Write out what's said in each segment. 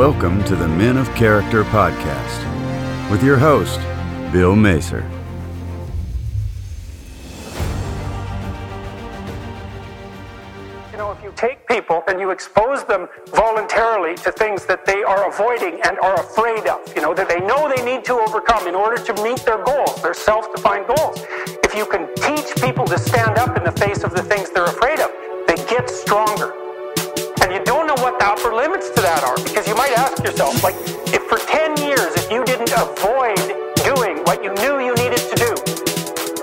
Welcome to the Men of Character podcast with your host, Bill Macer. You know, if you take people and you expose them voluntarily to things that they are avoiding and are afraid of, you know, that they know they need to overcome in order to meet their goals, their self defined goals, if you can teach people to stand up in the face of the things they're afraid of, they get stronger. Know what the upper limits to that are because you might ask yourself, like, if for 10 years, if you didn't avoid doing what you knew you needed to do,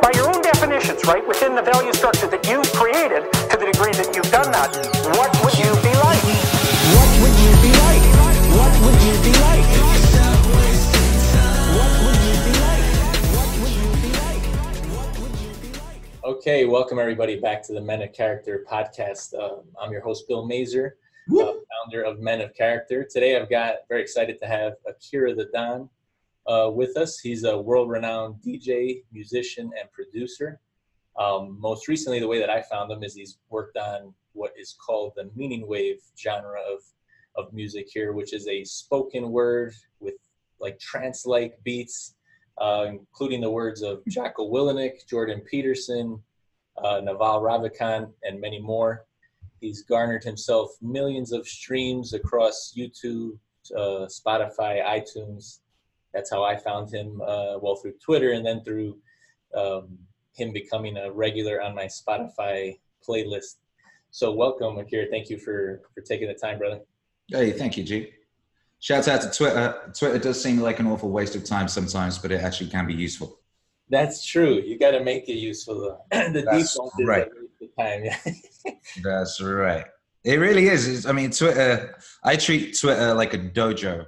by your own definitions, right, within the value structure that you've created to the degree that you've done that, what would you be like? What would you be like? What would you be like? What would you be like? What would you be like? What would you be like? Okay, welcome everybody back to the Men of Character podcast. Uh, I'm your host, Bill Mazer, uh, founder of Men of Character. Today I've got very excited to have Akira the Don uh, with us. He's a world renowned DJ, musician, and producer. Um, most recently, the way that I found him is he's worked on what is called the meaning wave genre of, of music here, which is a spoken word with like trance like beats uh, including the words of Jocko Willink, Jordan Peterson, uh, Naval Ravikant, and many more. He's garnered himself millions of streams across YouTube, uh, Spotify, iTunes. That's how I found him, uh, well, through Twitter and then through um, him becoming a regular on my Spotify playlist. So, welcome, Akira. Thank you for, for taking the time, brother. Hey, thank you, G. Shouts out to Twitter. Twitter does seem like an awful waste of time sometimes, but it actually can be useful. That's true. You got to make it useful. the That's default is right. The time. Yeah. That's right. It really is. It's- I mean, Twitter. I treat Twitter like a dojo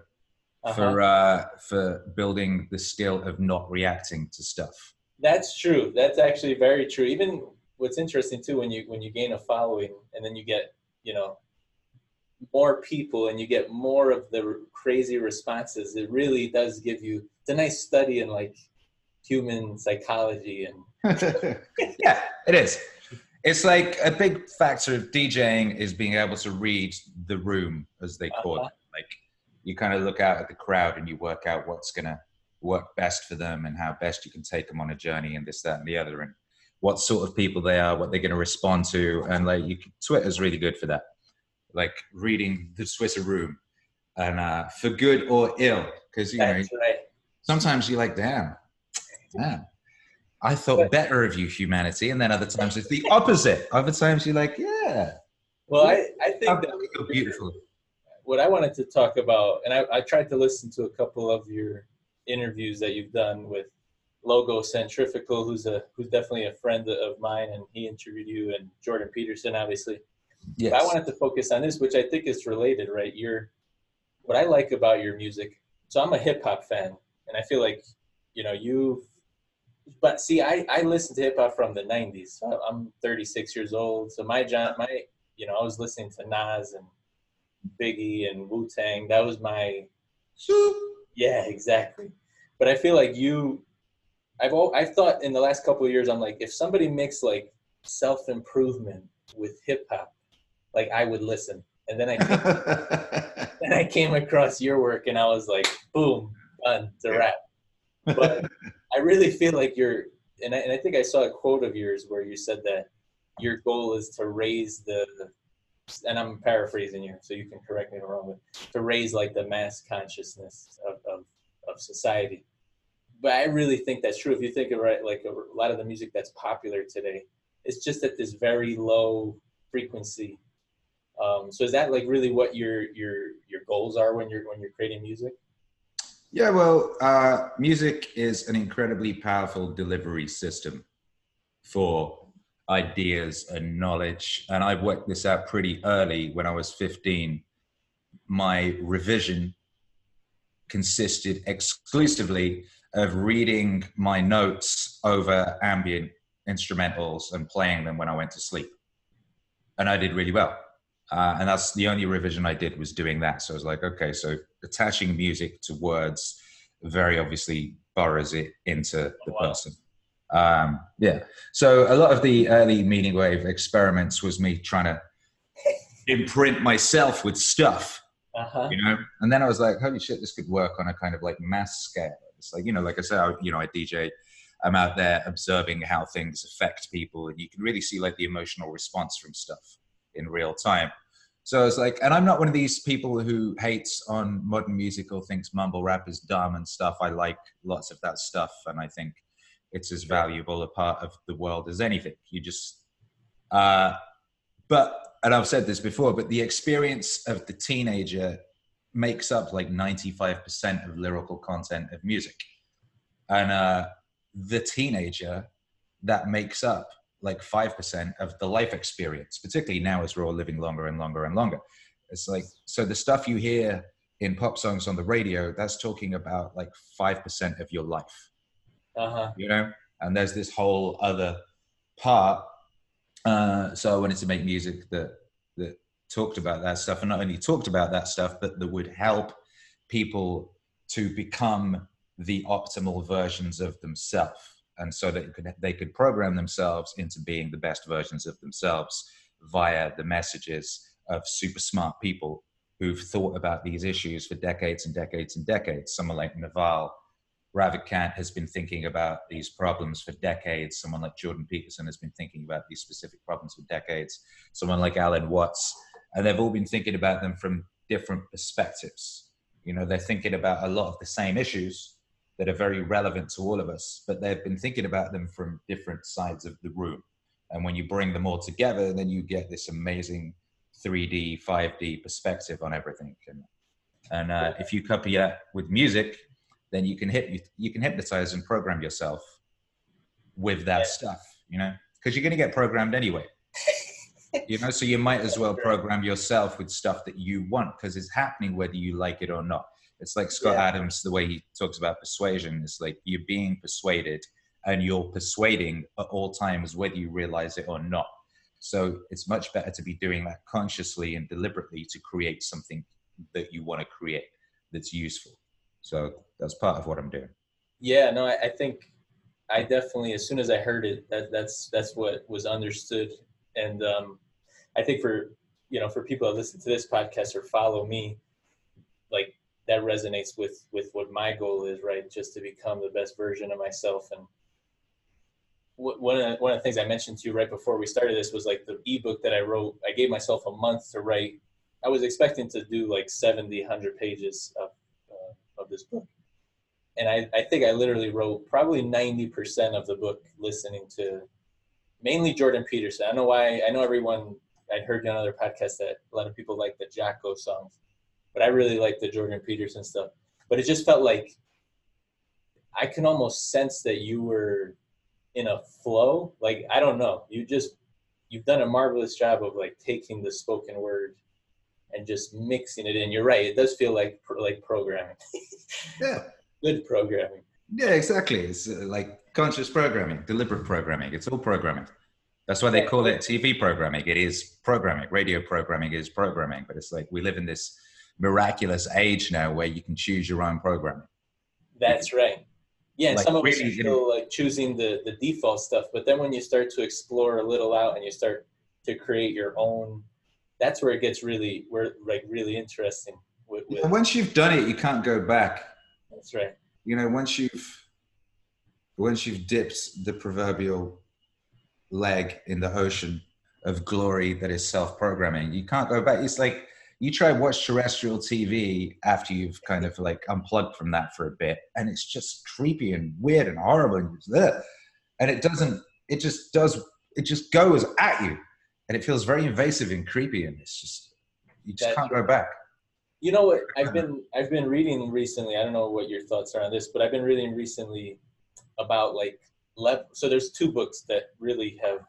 Uh-huh. for uh, for building the skill of not reacting to stuff. That's true. That's actually very true. Even what's interesting too, when you when you gain a following and then you get you know more people and you get more of the r- crazy responses, it really does give you. It's a nice study in like human psychology and yeah, it is. It's like a big factor of DJing is being able to read the room, as they call Uh-huh. it. Like you kind of look out at the crowd and you work out what's going to work best for them and how best you can take them on a journey and this, that, and the other, and what sort of people they are, what they're going to respond to, and like you, Twitter's really good for that. Like reading the Twitter room, and uh, for good or ill, because you know right. sometimes you're like, damn, damn. I thought better of you, humanity. And then other times it's the opposite. Other times you're like, yeah, Well, I I think I'm that beautiful. what I wanted to talk about, and I, I tried to listen to a couple of your interviews that you've done with Logo Centrifugal, who's a who's definitely a friend of mine, and he interviewed you, and Jordan Peterson, obviously. Yes. But I wanted to focus on this, which I think is related, right? You're what I like about your music. So I'm a hip hop fan, and I feel like you know you. But see, I I listened to hip hop from the '90s. So I'm 36 years old, so my John, my you know, I was listening to Nas and Biggie and Wu Tang. That was my yeah, exactly. But I feel like you, I've all, I've thought in the last couple of years, I'm like, if somebody mixed like self improvement with hip hop, like I would listen. And then I came, then I came across your work, and I was like, boom, done to rap. But I really feel like you're, and I, and I think I saw a quote of yours where you said that your goal is to raise the, and I'm paraphrasing you, so you can correct me if I'm wrong, but to raise like the mass consciousness of, of, of society. But I really think that's true. If you think of it, like a lot of the music that's popular today, it's just at this very low frequency. Um, so is that like really what your your your goals are when you're when you're creating music? Yeah, well, uh, music is an incredibly powerful delivery system for ideas and knowledge. And I worked this out pretty early when I was 15. My revision consisted exclusively of reading my notes over ambient instrumentals and playing them when I went to sleep. And I did really well. Uh, and that's the only revision I did was doing that. So I was like, okay, so attaching music to words very obviously burrows it into the person. Um, yeah. So a lot of the early meaning wave experiments was me trying to imprint myself with stuff Uh-huh. you know and then i was like holy shit this could work on a kind of like mass scale it's like you know like i said I, you know i dj i'm out there observing how things affect people and you can really see like the emotional response from stuff in real time so it's like and i'm not one of these people who hates on modern music or thinks mumble rap is dumb and stuff i like lots of that stuff and i think it's as valuable a part of the world as anything you just uh but and I've said this before, but the experience of the teenager makes up like 95% of lyrical content of music. And uh, the teenager, that makes up like 5% of the life experience, particularly now as we're all living longer and longer and longer. It's like, so the stuff you hear in pop songs on the radio, that's talking about like 5% of your life Uh-huh. you know and there's this whole other part uh, so i wanted to make music that that talked about that stuff and not only talked about that stuff but that would help people to become the optimal versions of themselves and so that could, they could program themselves into being the best versions of themselves via the messages of super smart people who've thought about these issues for decades and decades and decades someone like naval Ravikant has been thinking about these problems for decades. Someone like Jordan Peterson has been thinking about these specific problems for decades. Someone like Alan Watts, and they've all been thinking about them from different perspectives. You know, they're thinking about a lot of the same issues that are very relevant to all of us, but they've been thinking about them from different sides of the room. And when you bring them all together, then you get this amazing 3D, 5D perspective on everything. And, and uh, if you couple that with music, then you can hit you, you can hypnotize and program yourself with that Yeah. stuff you know because you're going to get programmed anyway you know so you might as well program yourself with stuff that you want because it's happening whether you like it or not it's like scott Yeah. adams the way he talks about persuasion. It's like you're being persuaded and you're persuading at all times whether you realize it or not. So it's much better to be doing that consciously and deliberately to create something that you want to create that's useful. So that's part of what i'm doing. Yeah, no, I, I think I definitely, as soon as I heard it, that that's that's what was understood, and um, I think for you know for people that listen to this podcast or follow me, like that resonates with with what my goal is, right? Just to become the best version of myself. And one of the, one of the things I mentioned to you right before we started this was like the ebook that I wrote. I gave myself a month to write. I was expecting to do like 70, 100 pages of uh, of this book and I, I think I literally wrote probably 90% of the book listening to mainly Jordan Peterson. I know why. I know everyone, I'd heard on other podcasts that a lot of people like the Jocko songs, but I really like the Jordan Peterson stuff. But it just felt like I can almost sense that you were in a flow. Like, I don't know. You just, you've done a marvelous job of like taking the spoken word and just mixing it in. You're right. It does feel like, like programming. yeah Good programming. Yeah, exactly. It's uh, like conscious programming, deliberate programming. It's all programming. That's why they call it TV programming. It is programming. Radio programming is programming. But it's like we live in this miraculous age now where you can choose your own programming. That's right. Yeah, and Like, some of us really, are you know- still like choosing the the default stuff, but then when you start to explore a little out and you start to create your own, that's where it gets really, where like really interesting. With, with And once you've done it, you can't go back. that's right. You know, once you've once you've dipped the proverbial leg in the ocean of glory that is self-programming, you can't go back. It's like you try watch terrestrial TV after you've kind of like unplugged from that for a bit, and it's just creepy and weird and horrible, and there, and it doesn't. It just does. It just goes at you, and it feels very invasive and creepy, and it's just you just That- can't go back. You know what? I've been I've been reading recently. I don't know what your thoughts are on this, but I've been reading recently about like. So there's two books that really have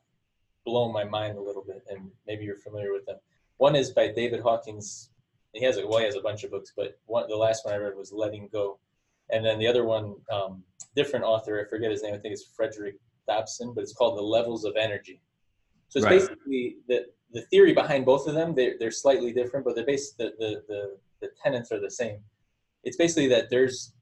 blown my mind a little bit, and maybe you're familiar with them. One is by David Hawkins. He has a well, he has a bunch of books, but one the last one I read was Letting Go, and then the other one, um, different author. I forget his name. I think it's Frederick Dodson, but it's called The Levels of Energy. So it's Right. basically the the theory behind both of them. They're they're slightly different, but they're based the the the, the tenets are the same. It's basically that there's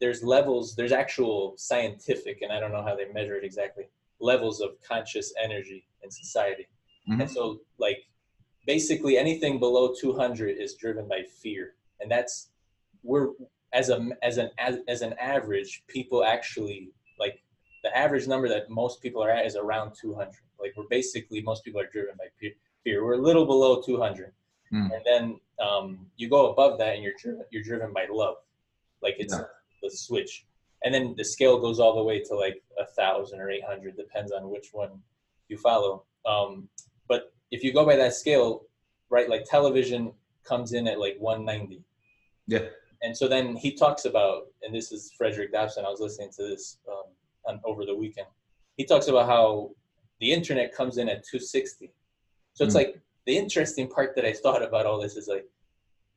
there's levels. There's actual scientific, and I don't know how they measure it exactly. Levels of conscious energy in society, Mhm. and so like basically anything below 200 is driven by fear, and that's we're as a as an as, as an average, people actually like the average number that most people are at is around 200. Like we're basically most people are driven by fear. We're a little below 200, Hmm. and then um, you go above that, and you're driven you're driven by love. Like it's Yeah. the switch, and then the scale goes all the way to like a thousand or 800, depends on which one you follow. Um, if you go by that scale, right, like television comes in at like 190 Yeah. and so then he talks about, and this is Frederick Dodson. I was listening to this um, on, over the weekend. He talks about how the internet comes in at 260. So it's Mm. like the interesting part that I thought about all this is like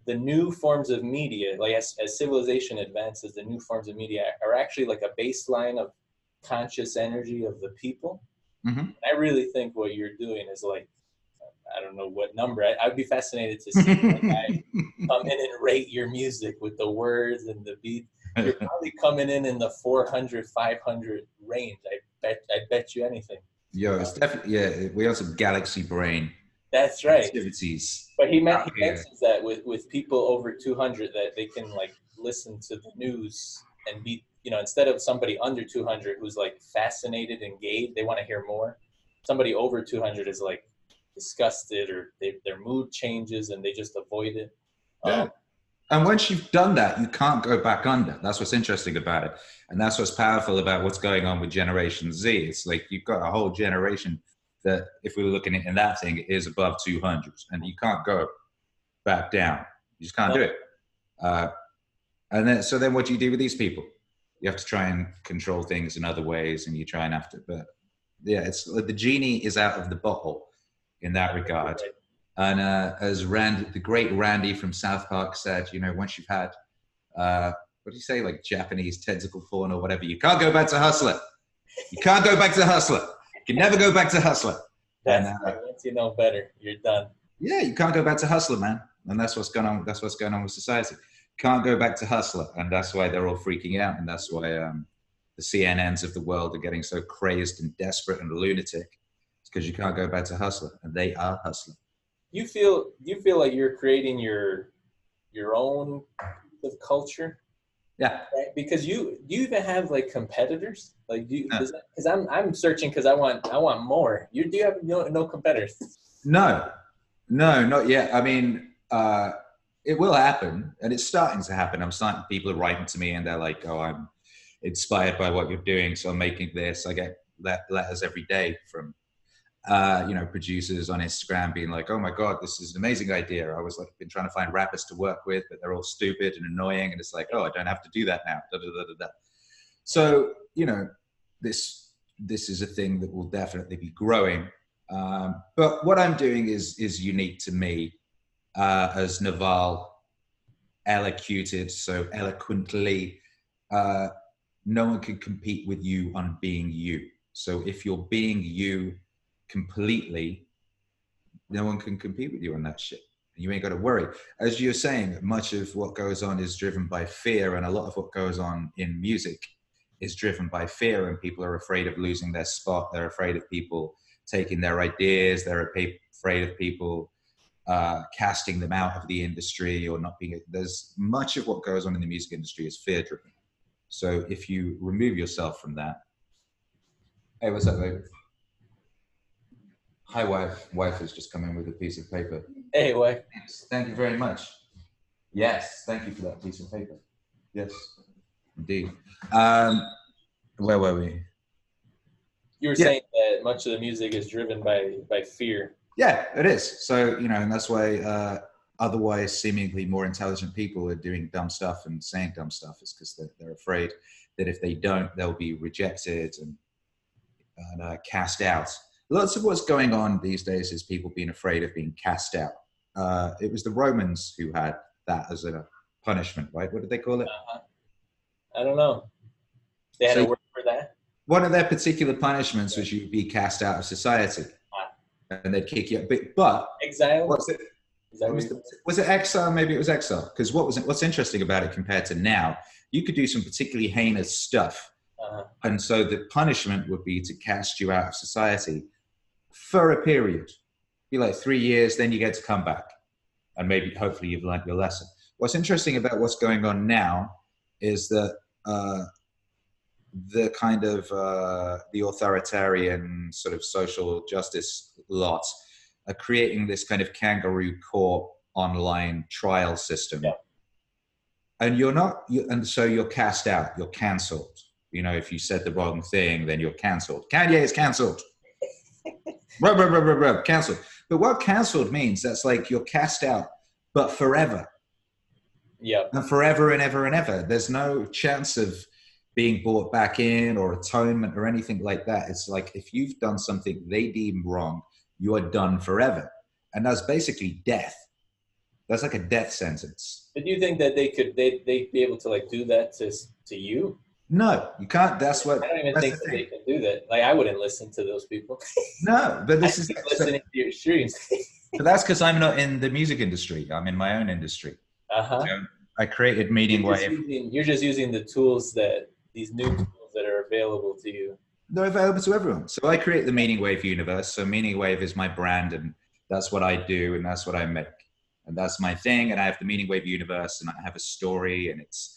the new forms of media, like as, as civilization advances, the new forms of media are actually like a baseline of conscious energy of the people. Mhm. I really think what you're doing is like, I don't know what number. I, I'd be fascinated to see like, I, come in and rate your music with the words and the beat. You're probably coming in in the 400, 500 range. I bet. I bet you anything. Yo, it's um, definitely yeah. We have some galaxy brain That's right. activities. But he, meant, he mentions that with with people over 200 that they can like listen to the news and be you know instead of somebody under 200 who's like fascinated and gay, they want to hear more. Somebody over 200 is like disgusted or they, their mood changes and they just avoid it. Yeah. Um, And once you've done that, you can't go back under. That's what's interesting about it. And that's what's powerful about what's going on with Generation Z. It's like you've got a whole generation that, if we were looking at in that thing, is above 200. And you can't go back down. You just can't do it. Uh, and then, so then what do you do with these people? You have to try and control things in other ways and you try and have to, but yeah, it's the genie is out of the bottle in that regard. And uh, as Rand, the great Randy from South Park said, you know, once you've had, uh, what do you say, like Japanese tentacle porn or whatever, you can't go back to Hustler. You can't go back to Hustler. You can never go back to Hustler. That's And, uh, once you know better, you're done. Yeah, you can't go back to Hustler, man. And that's what's going on. That's what's going on with society. Can't go back to Hustler, and that's why they're all freaking out, and that's why um, the CNNs of the world are getting so crazed and desperate and lunatic. Because you can't go back to Hustler, and they are Hustler. You feel you feel like you're creating your your own culture, Yeah. right? Because you you even have like competitors? Like you No. because I'm I'm searching because I want I want more. You do you have no no competitors? No, no, not yet. I mean, uh, it will happen, and it's starting to happen. I'm starting. People are writing to me, and they're like, "Oh, I'm inspired by what you're doing, so I'm making this." I get letters every day from, uh, you know, producers on Instagram being like, "Oh my god, this is an amazing idea." I was like, been trying to find rappers to work with, but they're all stupid and annoying, and it's like, "Oh, I don't have to do that now." Da, da, da, da, da. So, you know, this this is a thing that will definitely be growing. Um, but what I'm doing is is unique to me, uh, as Naval elocuted so eloquently. Uh, no one can compete with you on being you. So if you're being you completely, no one can compete with you on that shit. You ain't got to worry. As you're saying, much of what goes on is driven by fear, and a lot of what goes on in music is driven by fear, and people are afraid of losing their spot. They're afraid of people taking their ideas. They're afraid of people uh, casting them out of the industry or not being. There's much of what goes on in the music industry is fear driven. So if you remove yourself from that, hey, what's up, babe? Hi, wife. Wife has just come in with a piece of paper. Hey? Thanks. Thank you very much. Yes, thank you for that piece of paper. Yes, indeed. Um, where were we? You were Yeah. saying that much of the music is driven by by fear. Yeah, it is. So you know, and that's why uh, otherwise seemingly more intelligent people are doing dumb stuff and saying dumb stuff is because they're, they're afraid that if they don't, they'll be rejected and, and uh, cast out. Lots of what's going on these days is people being afraid of being cast out. Uh, it was the Romans who had that as a punishment, right? What did they call it? Uh-huh. I don't know. They had So- a word for that. One of their particular punishments was you'd be cast out of society, and they'd kick you. But, but Exile. what's it? Was, it, was it exile? Maybe it was exile. Because what was it, what's interesting about it compared to now? You could do some particularly heinous stuff, uh and so the punishment would be to cast you out of society for a period. be like three years, then you get to come back, and maybe hopefully you've learned your lesson. What's interesting about what's going on now is that uh, the kind of uh, the authoritarian sort of social justice lot are creating this kind of kangaroo court online trial system. Yeah. And you're not, you, and so you're cast out, you're cancelled. You know, if you said the wrong thing, then you're cancelled. Kanye is cancelled. Rub, rub, rub, rub, rub, cancelled. But what cancelled means, that's like you're cast out, but forever Yeah. and forever and ever and ever. There's no chance of being brought back in or atonement or anything like that. It's like if you've done something they deem wrong, you are done forever. And that's basically death. That's like a death sentence. But do you think that they could they they be able to like do that to to you? No, you can't. That's what. I don't even think the that they can do that. Like I wouldn't listen to those people. No, but this is. listening to your streams. But that's because I'm not in the music industry. I'm in my own industry. uh huh. So I created Meaning You're, just Wave. using- you're just using the tools that these new tools that are available to you. they're available to everyone. So I create the Meaning Wave universe. So Meaning Wave is my brand, and that's what I do, and that's what I make, and that's my thing. And I have the Meaning Wave universe, and I have a story, and it's,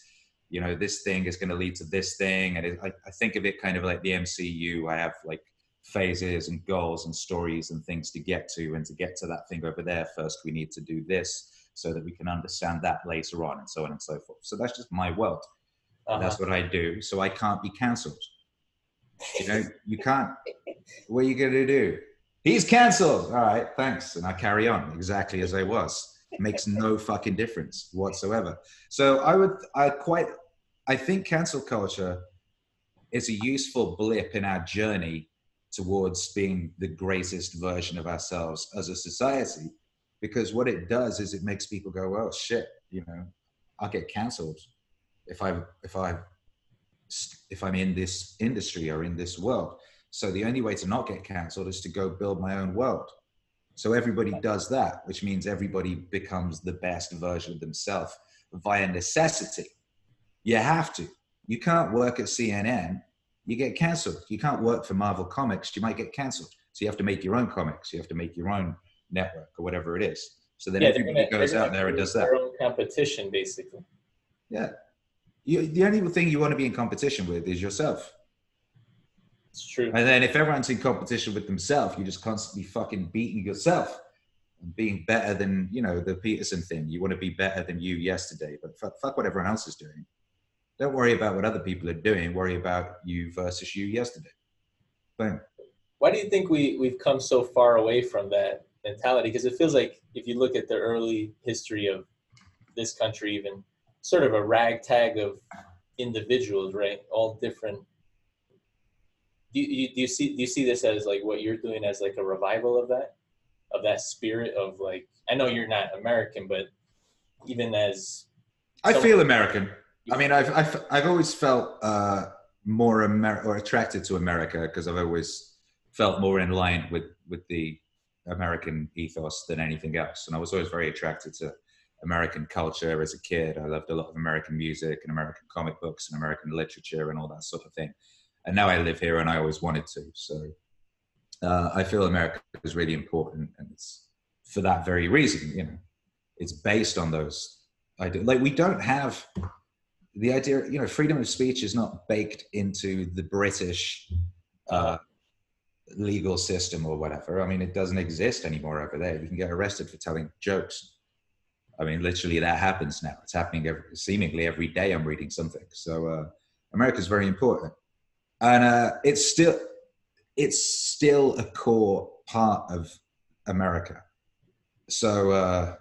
you know, this thing is going to lead to this thing, and it, I, I think of it kind of like the MCU. I have like phases and goals and stories and things to get to, and to get to that thing over there, first we need to do this so that we can understand that later on, and so on and so forth. So that's just my world. Uh-huh. That's what I do. So I can't be cancelled. You know, you can't. What are you going to do? He's cancelled. All right, thanks. And I carry on exactly as I was. Makes no fucking difference whatsoever. So I would, I quite, I think cancel culture is a useful blip in our journey towards being the greatest version of ourselves as a society. Because what it does is it makes people go, well, shit, you know, I'll get cancelled if I if I if I'm in this industry or in this world. So the only way to not get cancelled is to go build my own world. So everybody does that, which means everybody becomes the best version of themselves via necessity. You have to. You can't work at CNN. You get cancelled. You can't work for Marvel Comics. You might get cancelled. So you have to make your own comics. You have to make your own network or whatever it is. So then Yeah, everybody gonna- goes out there and does that. Their own competition, basically. Yeah. You, the only thing you want to be in competition with is yourself. It's true. And then if everyone's in competition with themselves, you're just constantly fucking beating yourself and being better than, you know, the Peterson thing. You want to be better than you yesterday, but fuck, fuck what everyone else is doing. Don't worry about what other people are doing. Worry about you versus you yesterday. Boom. Why do you think we we've come so far away from that mentality? Because it feels like if you look at the early history of this country, even sort of a ragtag of individuals, right? All different. Do you, do you see do you see this as like what you're doing as like a revival of that, of that spirit of like I know you're not American, but even as I feel American. I mean, I've, I've, I've always felt uh, more Amer- or attracted to America because I've always felt more in line with, with the American ethos than anything else. And I was always very attracted to American culture as a kid. I loved a lot of American music and American comic books and American literature and all that sort of thing. And now I live here and I always wanted to. So uh, I feel America is really important. And it's for that very reason, you know, it's based on those ideas. Like we don't have the idea, you know, freedom of speech is not baked into the British uh, legal system or whatever. I mean, it doesn't exist anymore over there. You can get arrested for telling jokes. I mean, literally, that happens now. It's happening every, seemingly every day. I'm reading something. So, uh, America's very important, and uh, it's still it's still a core part of America. So. Uh,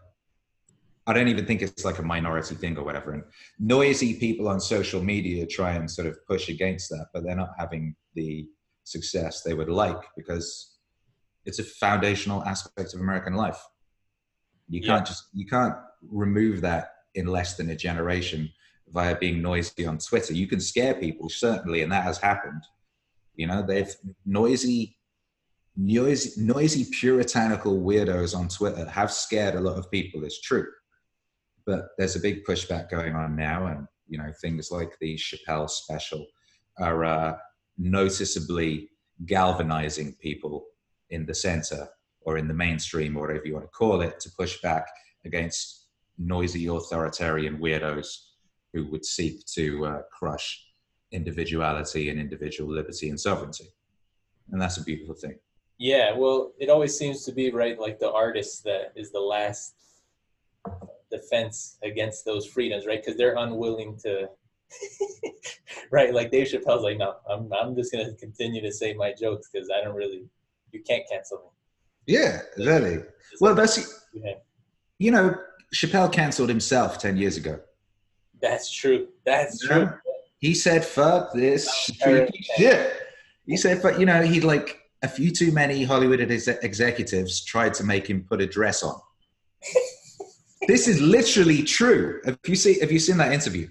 I don't even think it's like a minority thing or whatever. And noisy people on social media try and sort of push against that, but they're not having the success they would like because it's a foundational aspect of American life. You can't just you can't remove that in less than a generation via being noisy on Twitter. You can scare people certainly, and that has happened. You know, they've noisy, noisy, noisy puritanical weirdos on Twitter have scared a lot of people. It's true but there's a big pushback going on now, and you know things like the Chappelle special are uh, noticeably galvanizing people in the center or in the mainstream or whatever you want to call it to push back against noisy authoritarian weirdos who would seek to uh, crush individuality and individual liberty and sovereignty. And that's a beautiful thing. Yeah, well, it always seems to be right, like the artist that is the last defense against those freedoms, right? Because they're unwilling to, right? Like Dave Chappelle's like, no, I'm, I'm just gonna continue to say my jokes because I don't really, you can't cancel me. Yeah, exactly. It's Well, like, that's, yeah, you know, Chappelle canceled himself 10 years ago. that's true. That's Yeah. true. He said, fuck this shit. He said, but you know, he like a few too many Hollywood ex- executives tried to make him put a dress on. this is literally true. Have you seen, have you seen that interview?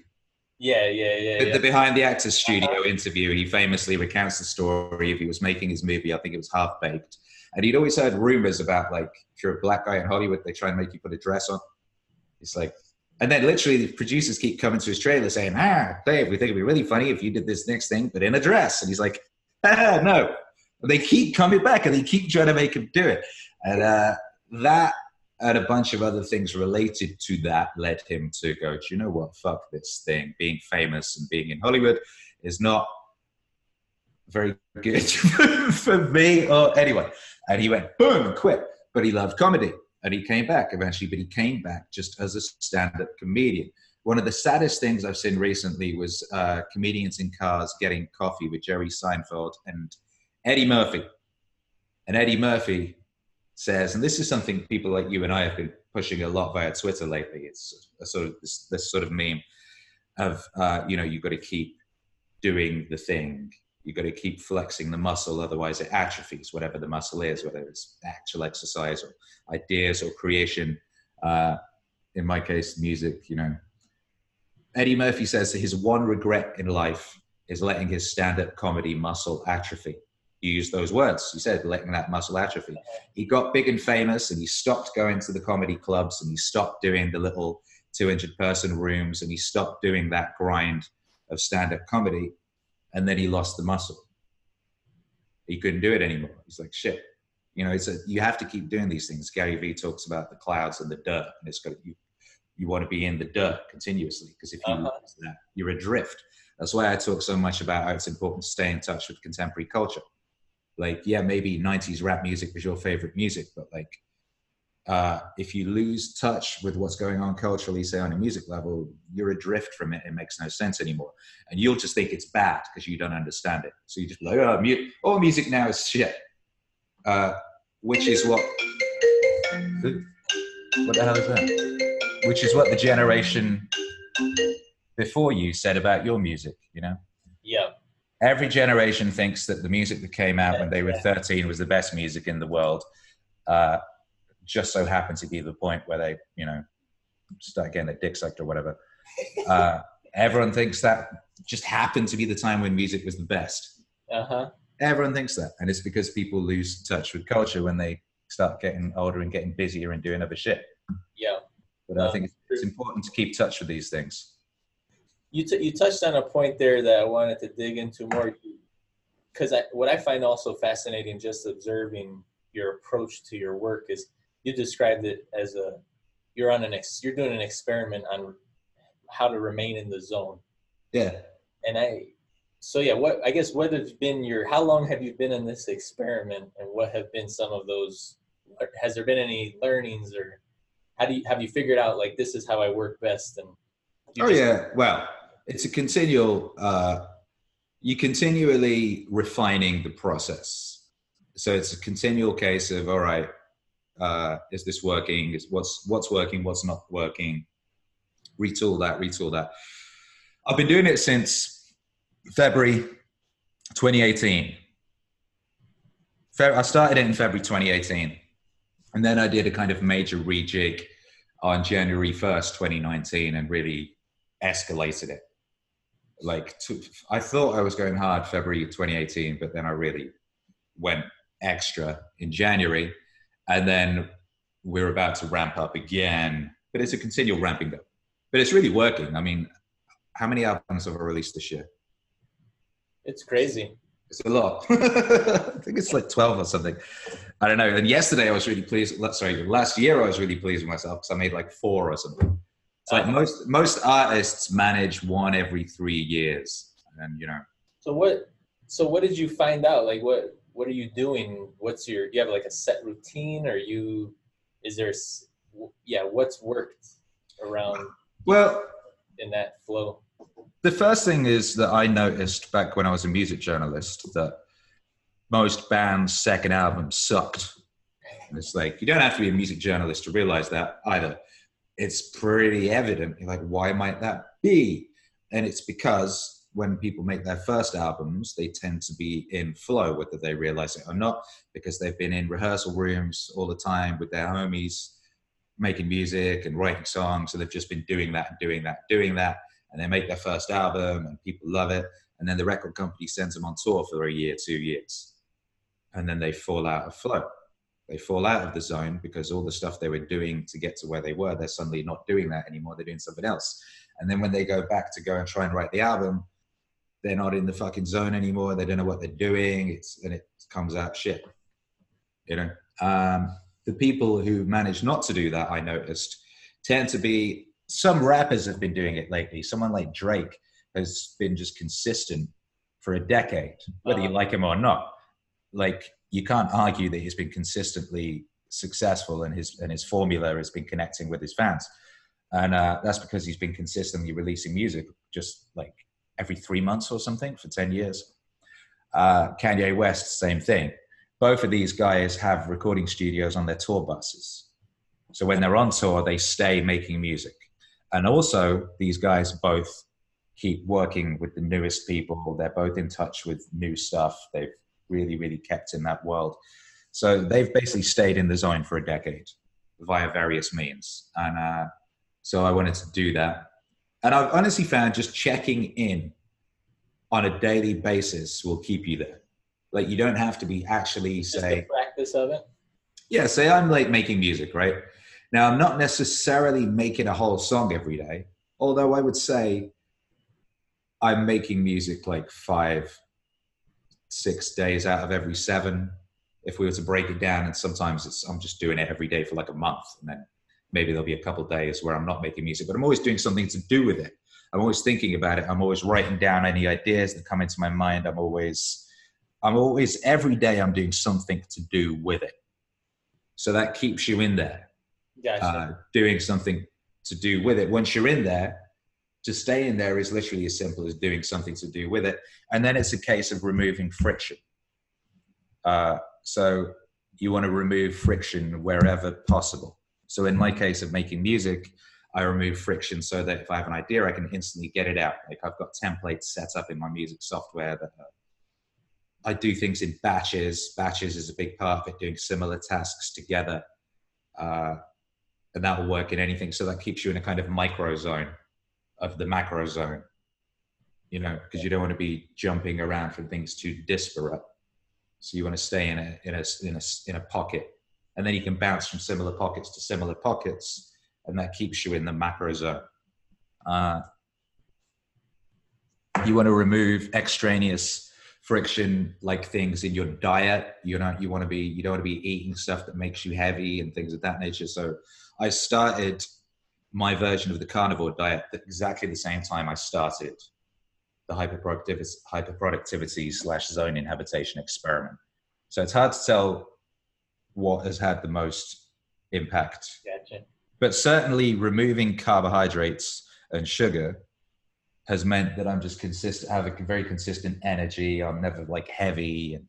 Yeah, yeah, yeah, The, yeah. the behind the actors studio interview, he famously recounts the story of he was making his movie. I think it was Half Baked, and he'd always heard rumors about like if you're a black guy in Hollywood, they try and make you put a dress on. It's like, and then literally the producers keep coming to his trailer saying, "Ah, Dave, we think it'd be really funny if you did this next thing, but in a dress." And he's like, "Ah, no." And they keep coming back and they keep trying to make him do it, and uh, that and a bunch of other things related to that led him to go, do you know what? Fuck this thing. Being famous and being in Hollywood is not very good for me or anyone. And he went, boom, and quit. But he loved comedy. And he came back eventually, but he came back just as a stand up comedian. One of the saddest things I've seen recently was uh, comedians in cars getting coffee with Jerry Seinfeld and Eddie Murphy. And Eddie Murphy says, and this is something people like you and I have been pushing a lot via Twitter lately. It's a sort of this, this sort of meme of uh, you know you've got to keep doing the thing. You've got to keep flexing the muscle, otherwise it atrophies. Whatever the muscle is, whether it's actual exercise or ideas or creation. Uh, in my case, music. You know, Eddie Murphy says that his one regret in life is letting his stand-up comedy muscle atrophy. You used those words. You said letting that muscle atrophy. He got big and famous and he stopped going to the comedy clubs and he stopped doing the little 200 person rooms and he stopped doing that grind of stand up comedy and then he lost the muscle. He couldn't do it anymore. He's like shit. You know it's a, you have to keep doing these things. Gary vee talks about the clouds and the dirt and it's got you you want to be in the dirt continuously because if you Uh-huh. lose that you're adrift. That's why i talk so much about how it's important to stay in touch with contemporary culture like yeah maybe 90s rap music was your favorite music but like uh, if you lose touch with what's going on culturally say on a music level you're adrift from it. It makes no sense anymore. And you'll just think it's bad because you don't understand it. So you just like oh mu- all music now is shit. Uh, which is what what the hell is that? Which is what the generation before you said about your music you know every generation thinks that the music that came out when they were Yeah. 13 was the best music in the world. Uh, just so happened to be the point where they, you know, start getting their dick sucked or whatever. Uh, everyone thinks that just happened to be the time when music was the best. uh huh. Everyone thinks that. And it's because people lose touch with culture when they start getting older and getting busier and doing other shit. Yeah. But I Um, think it's, it's important to keep touch with these things. You, t- you touched on a point there that I wanted to dig into more because I, what I find also fascinating just observing your approach to your work is you described it as a you're on an ex, you're doing an experiment on how to remain in the zone Yeah. and I so yeah what I guess what have been your how long have you been in this experiment and what have been some of those has there been any learnings or how do you have you figured out like this is how I work best and oh yeah well it's a continual uh, you continually refining the process. So it's a continual case of all right uh, is this working? Is what's what's working? What's not working? Retool that retool that. I've been doing it since february 2018 Fe- i started it in february 2018 and then i did a kind of major rejig on january 1st 2019 and really escalated it like to, i thought i was going hard february 2018 but then i really went extra in january and then we're about to ramp up again but it's a continual ramping up but it's really working i mean how many albums have i released this year it's crazy it's a lot i think it's like 12 or something I don't know. And yesterday I was really pleased. Sorry, last year I was really pleased with myself because I made like four or something. Like most most artists manage one every three years, and you know, So what? So what did you find out? Like what? What are you doing? What's your? Do you have like a set routine, or you? Is there? Yeah. What's worked around well, in that flow? the first thing is that I noticed back when I was a music journalist that most bands' second albums sucked. And it's like you don't have to be a music journalist to realize that either. It's pretty evident. You're like, why might that be? And it's because when people make their first albums, they tend to be in flow, whether they realize it or not, because they've been in rehearsal rooms all the time with their homies, making music and writing songs. So they've just been doing that and doing that, and doing that and they make their first album and people love it and then the record company sends them on tour for a year two years and then they fall out of flow they fall out of the zone because all the stuff they were doing to get to where they were they're suddenly not doing that anymore they're doing something else and then when they go back to go and try and write the album they're not in the fucking zone anymore they don't know what they're doing it's and it comes out shit you know um, the people who manage not to do that i noticed tend to be some rappers have been doing it lately. Someone like Drake has been just consistent for a decade, whether you Uh-huh. like him or not. Like you can't argue that he's been consistently successful and his and his formula has been connecting with his fans, and uh, that's because he's been consistently releasing music just like every three months or something for ten years. Uh, Kanye West, same thing. Both of these guys have recording studios on their tour buses. So when they're on tour, they stay making music. And also, these guys both keep working with the newest people. They're both in touch with new stuff. They've really, really kept in that world. So they've basically stayed in the zone for a decade via various means. And uh, so I wanted to do that. And I've honestly found just checking in on a daily basis will keep you there. Like you don't have to be actually Just say, practice of it. yeah, say I'm like making music, right? Now I'm not necessarily making a whole song every day, although I would say I'm making music like five, six days out of every seven. If we were to break it down, and sometimes it's I'm just doing it every day for like a month, and then maybe there'll be a couple days where I'm not making music, but I'm always doing something to do with it. I'm always thinking about it. I'm always writing down any ideas that come into my mind. I'm always, I'm always every day I'm doing something to do with it. So that keeps you in there, Gotcha. uh, doing something to do with it. Once you're in there, to stay in there is literally as simple as doing something to do with it. And then it's a case of removing friction. Uh, so you want to remove friction wherever possible. So in my case of making music, I remove friction so that if I have an idea, I can instantly get it out. Like I've got templates set up in my music software that uh, I do things in batches. Batches is a big part of it, doing similar tasks together. Uh, and that will work in anything. So that keeps you in a kind of micro zone of the macro zone, you know, because you don't want to be jumping around from things too disparate. So you want to stay in a, in a, in a, in a pocket. And then you can bounce from similar pockets to similar pockets. And that keeps you in the macro zone. Uh, you want to remove extraneous friction like things in your diet you know you want to be you don't want to be eating stuff that makes you heavy and things of that nature so i started my version of the carnivore diet at exactly the same time i started the hyperproductivity hyperproductivity slash zone inhabitation experiment so it's hard to tell what has had the most impact gotcha. but certainly removing carbohydrates and sugar has meant that I'm just consistent, have a very consistent energy. I'm never like heavy and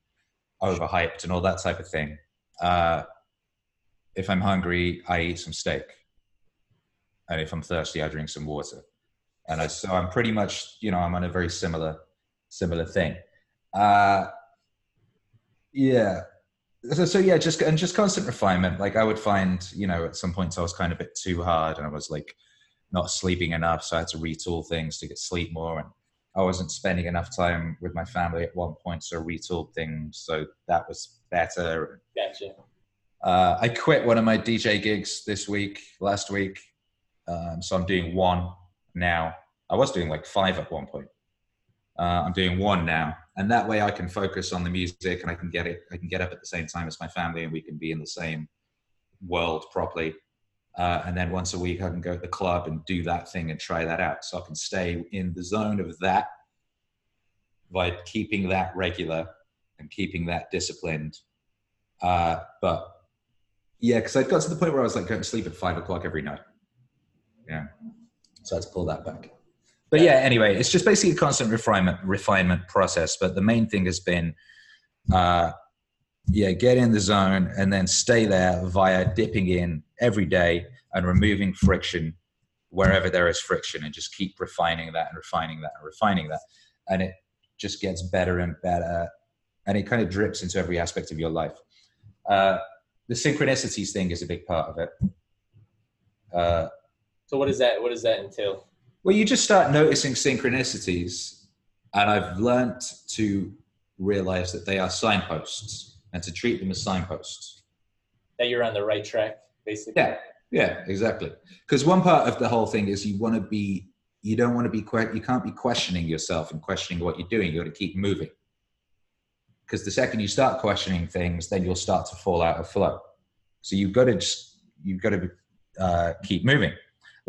overhyped and all that type of thing. Uh, if I'm hungry, I eat some steak, and if I'm thirsty, I drink some water. And I, so I'm pretty much, you know, I'm on a very similar, similar thing. Uh, yeah. So, so yeah, just and just constant refinement. Like I would find, you know, at some points I was kind of a bit too hard, and I was like not sleeping enough, so I had to retool things to get sleep more. And I wasn't spending enough time with my family at one point, so I retooled things so that was better. Gotcha. Uh, I quit one of my DJ gigs this week, last week, um, so I'm doing one now. I was doing like five at one point. Uh, I'm doing one now and that way I can focus on the music and I can get it. I can get up at the same time as my family, and we can be in the same world properly. Uh, and then once a week, I can go to the club and do that thing and try that out. So I can stay in the zone of that by keeping that regular and keeping that disciplined. Uh, but yeah, because I got to the point where I was like going to sleep at five o'clock every night. Yeah, so to pull that back. But yeah, anyway, it's just basically a constant refinement refinement process. But the main thing has been, uh, yeah, get in the zone and then stay there via dipping in every day and removing friction wherever there is friction, and just keep refining that and refining that and refining that, and it just gets better and better, and it kind of drips into every aspect of your life. Uh, the synchronicities thing is a big part of it. Uh, So what does that what does that entail? well, you just start noticing synchronicities, and I've learnt to realize that they are signposts and to treat them as signposts. That you're on the right track, basically. Yeah, yeah, exactly. Because one part of the whole thing is you want to be, you don't want to be, que- you can't be questioning yourself and questioning what you're doing. You got to keep moving. Because the second you start questioning things, then you'll start to fall out of flow. So you've got to just, you've got to uh, keep moving,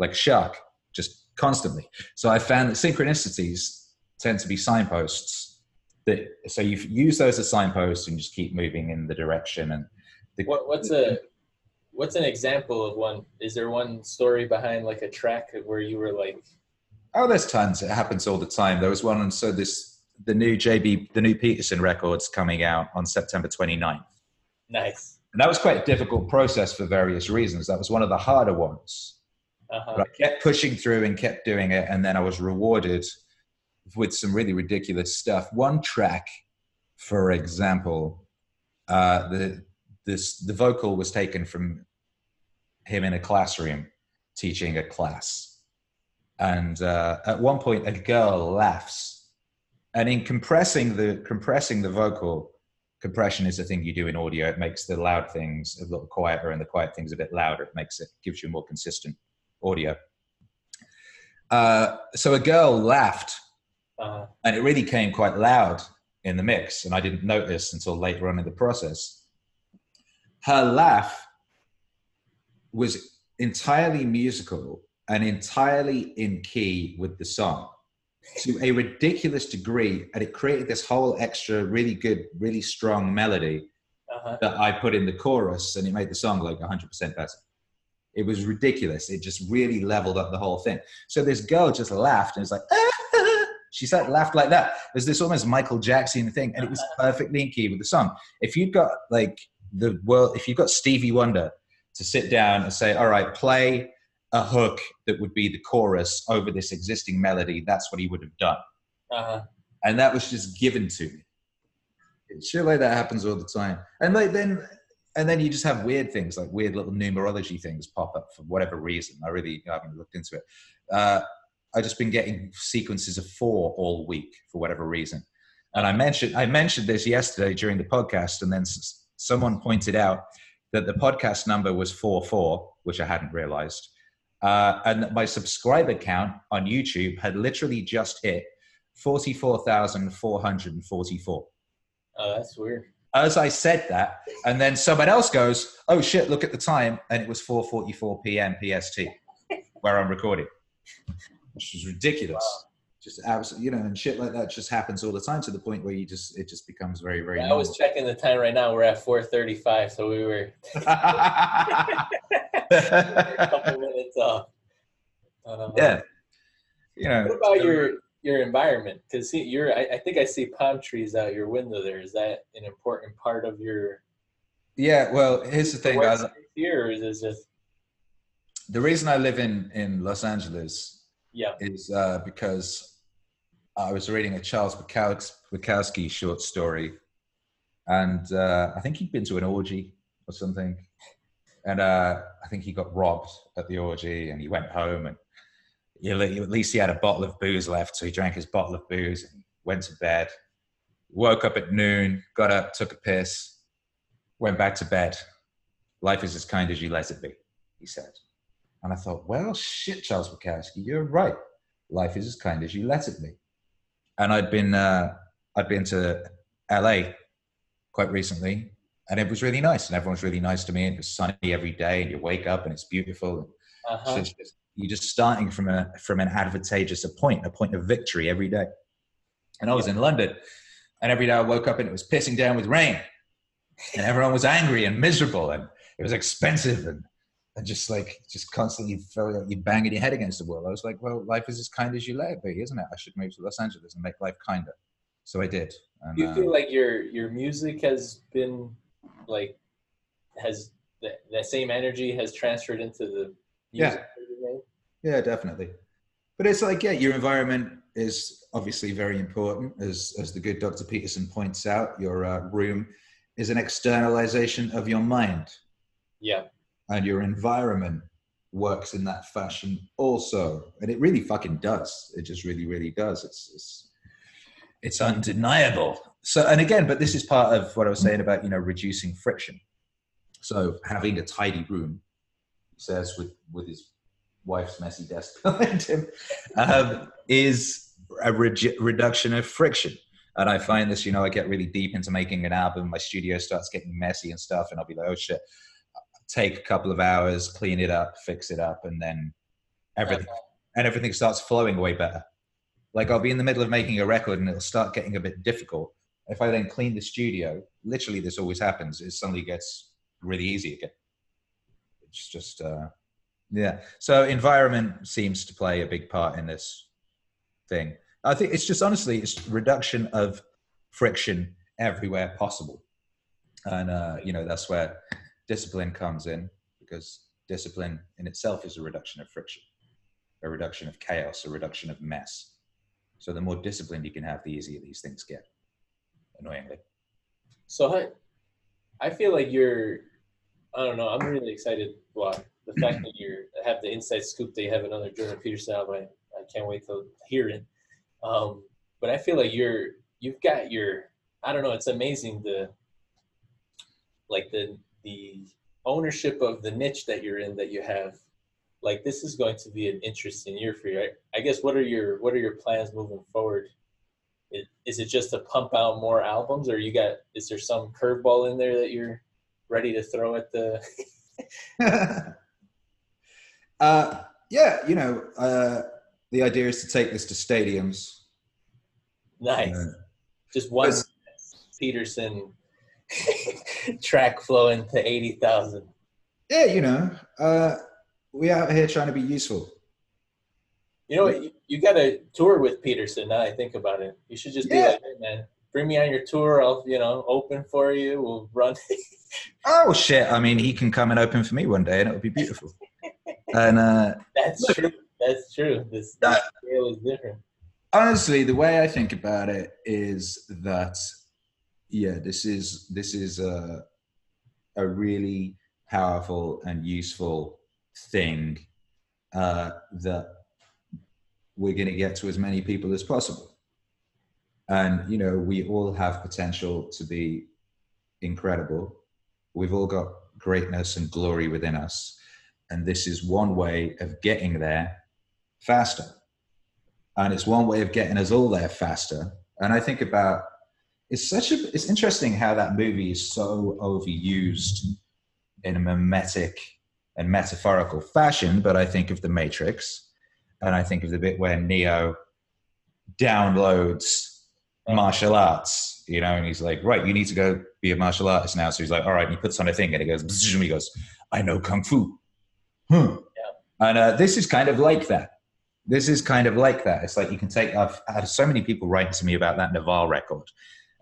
like a shark, just constantly. So I found that synchronicities tend to be signposts. That so you use those as signposts and just keep moving in the direction. And the, What what's a what's an example of one? Is there one story behind like a track where you were like, Oh, there's tons. It happens all the time. There was one, and so this the new JB, the new Peterson records coming out on September 29th. nice? And that was quite a difficult process for various reasons. That was one of the harder ones. Uh-huh. But I kept pushing through and kept doing it, and then I was rewarded with some really ridiculous stuff. One track, for example, uh, the this the vocal was taken from him in a classroom teaching a class, and uh, at one point a girl laughs, and in compressing the compressing the vocal. Compression is a thing you do in audio. It makes the loud things a little quieter and the quiet things a bit louder. It makes it gives you more consistent audio. Uh, so a girl laughed, Uh-huh. and it really came quite loud in the mix, and I didn't notice until later on in the process. Her laugh was entirely musical and entirely in key with the song to a ridiculous degree, and it created this whole extra, really good, really strong melody Uh-huh. that I put in the chorus, and it made the song like 100% better. It was ridiculous. It just really leveled up the whole thing. So this girl just laughed and was like, "Ah!" she said, laughed like that. There's this almost Michael Jackson thing, and it was perfectly in key with the song. If you'd got like the world, if you've got Stevie Wonder to sit down and say, all right, play a hook that would be the chorus over this existing melody, that's what he would have done Uh-huh. and that was just given to me. It's shit like that happens all the time, and like then, and then you just have weird things like weird little numerology things pop up for whatever reason. I really haven't looked into it. Uh, I just been getting sequences of four all week for whatever reason, and I mentioned I mentioned this yesterday during the podcast, and then s- someone pointed out that the podcast number was four four, which I hadn't realized, uh, and that my subscriber count on YouTube had literally just hit 44,444. Oh, that's weird. As I said that, and then someone else goes, "Oh shit! Look at the time," and it was 4:44 p.m. PST, where I'm recording, which is ridiculous. Just absolutely, you know, and shit like that just happens all the time to the point where you just it just becomes very, very. I was checking the time right now. We're at 4:35, so we were a couple minutes off. Uh, yeah, you know. What about your your environment? Because you're, I, I think I see palm trees out your window. There is that an important part of your Yeah, well, here's the thing. I, space is it just the reason I live in in Los Angeles yeah? is uh, because I was reading a Charles Bukowski, Bukowski short story, and uh, I think he'd been to an orgy or something, and uh, I think he got robbed at the orgy, and he went home, and he, at least he had a bottle of booze left, so he drank his bottle of booze and went to bed. Woke up at noon, got up, took a piss, went back to bed. Life is as kind as you let it be, he said. And I thought, well, shit, Charles Bukowski, you're right. Life is as kind as you let it be. And I'd been, uh, I'd been to LA quite recently, and it was really nice, and everyone's really nice to me. And it was sunny every day, and you wake up and it's beautiful. Uh-huh. So it's just- you're just starting from a from an advantageous a point, a point of victory every day. And I was in London, and every day I woke up and it was pissing down with rain, and everyone was angry and miserable, and it was expensive, and and just like just constantly felt like you banging your head against the wall. I was like, well, life is as kind as you let it be, isn't it? I should move to Los Angeles and make life kinder. So I did. And, Do you uh, feel like your your music has been like has that that same energy has transferred into the Yeah. music made? Yeah, definitely. But it's like, yeah, your environment is obviously very important, as as the good Dr. Peterson points out. Your uh, room is an externalization of your mind, Yeah. and your environment works in that fashion also. And it really fucking does. It just really, really does. It's it's it's undeniable. So, and again, but this is part of what I was saying about you know reducing friction. So having a tidy room, he says with with his wife's messy desk behind him, um, is a redu- reduction of friction. And I find this, you know, I get really deep into making an album. My studio starts getting messy and stuff, and I'll be like, oh shit. Take a couple of hours, clean it up, fix it up, and then everything and everything starts flowing way better. Like I'll be in the middle of making a record and it'll start getting a bit difficult. If I then clean the studio, literally this always happens, it suddenly gets really easy again. It's just uh yeah. So environment seems to play a big part in this thing. I think it's just honestly it's reduction of friction everywhere possible. And uh, you know, that's where discipline comes in because discipline in itself is a reduction of friction a reduction of chaos, a reduction of mess. So the more disciplined you can have, the easier these things get. Annoyingly. So I, I feel like you're, I don't know. I'm really excited. Well, the fact that you have the inside scoop that you have another Jordan Peterson album, I, I can't wait to hear it. Um, but I feel like you're, you've got your, I don't know. It's amazing the, like the the ownership of the niche that you're in that you have. Like this is going to be an interesting year for you. I, I guess what are your what are your plans moving forward? Is, is it just to pump out more albums, or you got? Is there some curveball in there that you're ready to throw at the? uh, yeah, you know, uh, the idea is to take this to stadiums. nice, Uh, just one Peterson track flowing to eighty thousand. yeah, you know, uh, we out here trying to be useful. You know what? You, you got to tour with Peterson. Now I think about it, you should just be Yeah. like, hey, man, bring me on your tour. I'll, you know, open for you. We'll run. Oh shit! I mean, he can come and open for me one day, and it would be beautiful. And uh, That's true. That's true. This, this scale is different. honestly, the way I think about it is that, yeah, this is this is a a really powerful and useful thing uh, that we're going to get to as many people as possible. And you know, we all have potential to be incredible. We've all got greatness and glory within us, and this is one way of getting there faster and it's one way of getting us all there faster. And I think about it's such a it's interesting how that movie is so overused in a mimetic and metaphorical fashion. But I think of the Matrix, and I think of the bit where Neo downloads martial arts, you know, and he's like, right, you need to go be a martial artist now. So he's like, all right, and he puts on a thing and he goes, "Bzzz," he goes, I know kung fu. Hmm. And uh, this is kind of like that this is kind of like that. It's like you can take. I've had so many people write to me about that Naval record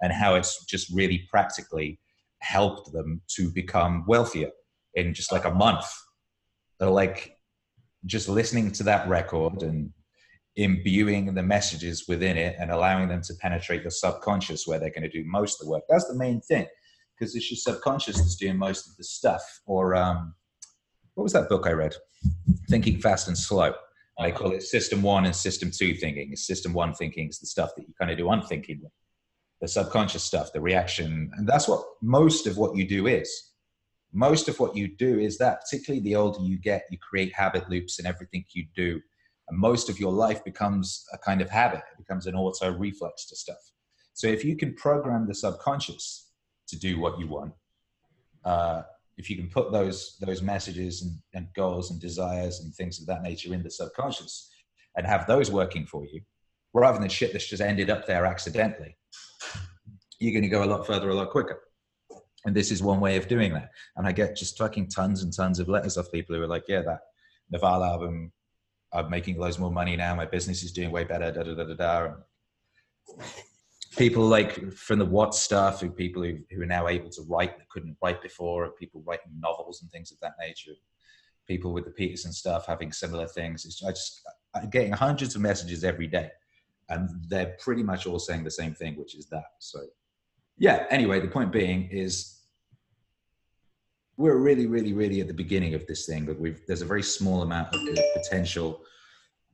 and how it's just really practically helped them to become wealthier in just like a month. They're like just listening to that record and imbuing the messages within it and allowing them to penetrate the subconscious where they're going to do most of the work. That's the main thing because it's your subconscious that's doing most of the stuff. Or um, what was that book I read? Thinking Fast and Slow. And they call it system one and system two thinking. System one thinking is the stuff that you kind of do unthinkingly, the subconscious stuff, the reaction. And that's what most of what you do is. Most of what you do is that, particularly the older you get, you create habit loops in everything you do. And most of your life becomes a kind of habit, it becomes an auto reflex to stuff. So if you can program the subconscious to do what you want, uh, if you can put those those messages and, and goals and desires and things of that nature in the subconscious and have those working for you, rather than shit that's just ended up there accidentally, you're going to go a lot further, a lot quicker. And this is one way of doing that. And I get just fucking tons and tons of letters off people who are like, yeah, that Naval album, I'm making loads more money now. My business is doing way better. Da da da da da. People like from the what stuff, who people who, who are now able to write that couldn't write before, people writing novels and things of that nature. People with the Peterson stuff having similar things. It's, I just I'm getting hundreds of messages every day, and they're pretty much all saying the same thing, which is that. So, yeah. Anyway, the point being is we're really, really, really at the beginning of this thing, but we've there's a very small amount of potential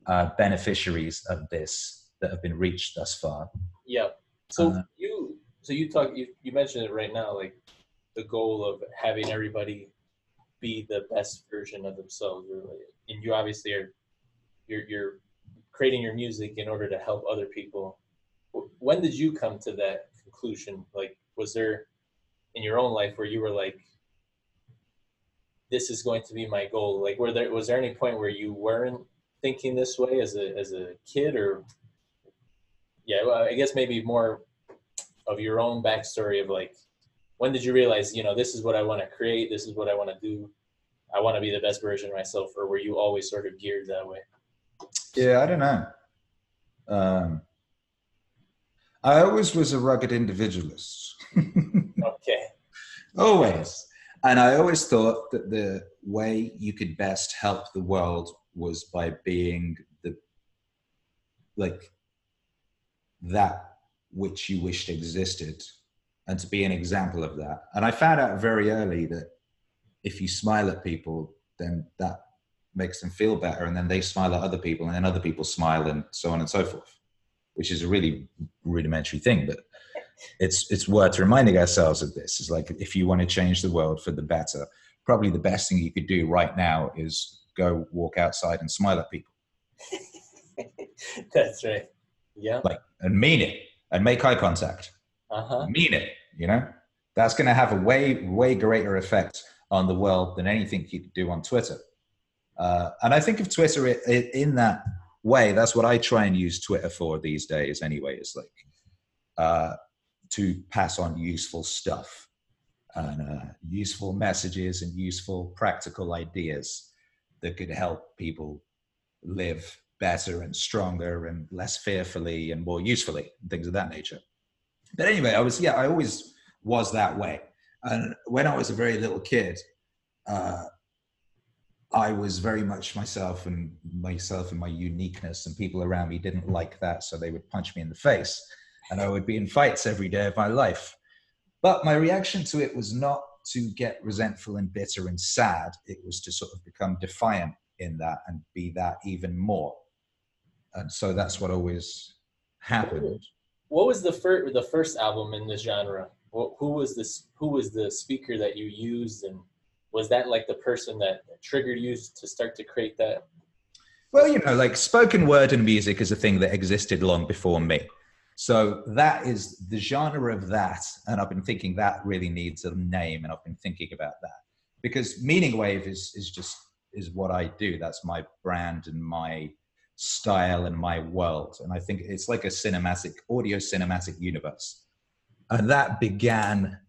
uh, beneficiaries of this that have been reached thus far. Yeah. So Uh, you so you talk you, you mentioned it right now, like the goal of having everybody be the best version of themselves. Really. And you obviously are you're you're creating your music in order to help other people. When did you come to that conclusion? Like was there in your own life where you were like this is going to be my goal? Like were there was there any point where you weren't thinking this way as a as a kid or yeah, well, I guess maybe more of your own backstory of like, when did you realize, you know, this is what I want to create, this is what I want to do, I want to be the best version of myself, or were you always sort of geared that way? Yeah, I don't know. Um, I always was a rugged individualist. Okay. always. And I always thought that the way you could best help the world was by being the, like, that which you wished existed and to be an example of that. And I found out very early that if you smile at people, then that makes them feel better. And then they smile at other people, and then other people smile, and so on and so forth, which is a really rudimentary thing. But it's it's worth reminding ourselves of this. It's like if you want to change the world for the better, probably the best thing you could do right now is go walk outside and smile at people, That's right. Yeah. like and mean it, and make eye contact. Uh huh. Mean it. You know, that's going to have a way way greater effect on the world than anything you could do on Twitter. Uh, and I think of Twitter i- i- in that way. That's what I try and use Twitter for these days. Anyway, is like uh, to pass on useful stuff and uh, useful messages and useful practical ideas that could help people live better and stronger and less fearfully and more usefully and things of that nature. But anyway, I was yeah, I always was that way. And when I was a very little kid, uh, I was very much myself and myself and my uniqueness, and people around me didn't like that, so they would punch me in the face, and I would be in fights every day of my life. But my reaction to it was not to get resentful and bitter and sad. It was to sort of become defiant in that and be that even more. And so that's what always happened. What was the first the first album in this genre? Wh- Who was this? Who was the speaker that you used, and was that like the person that triggered you to start to create that? Well, you know, like spoken word and music is a thing that existed long before me. So that is the genre of that. And I've been thinking that really needs a name. And I've been thinking about that because Meaning Wave is, is just, is what I do. That's my brand and my style and my world. And I think it's like a cinematic, audio cinematic universe. And that began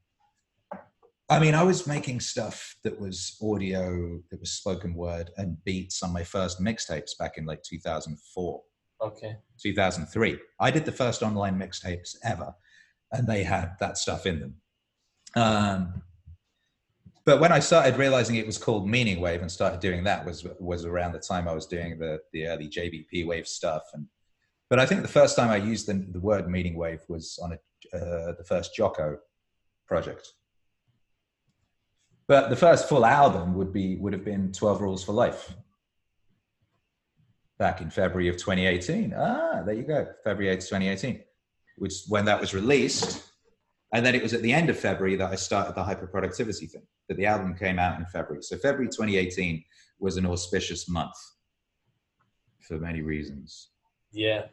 I mean, I was making stuff that was audio, that was spoken word and beats on my first mixtapes back in like 2004, Okay. 2003. I did the first online mixtapes ever, and they had that stuff in them. Um, but when I started realizing it was called Meaning Wave and started doing that was was around the time I was doing the the early JBP Wave stuff. And but I think the first time I used the, the word Meaning Wave was on a, uh, the first Jocko project. But the first full album would be would have been Twelve Rules for Life. Back in February of 2018. Ah, there you go, February 8th, 2018, which when that was released, and then it was at the end of February that I started the hyperproductivity thing. That the album came out in February. So February 2018 was an auspicious month for many reasons. Yeah.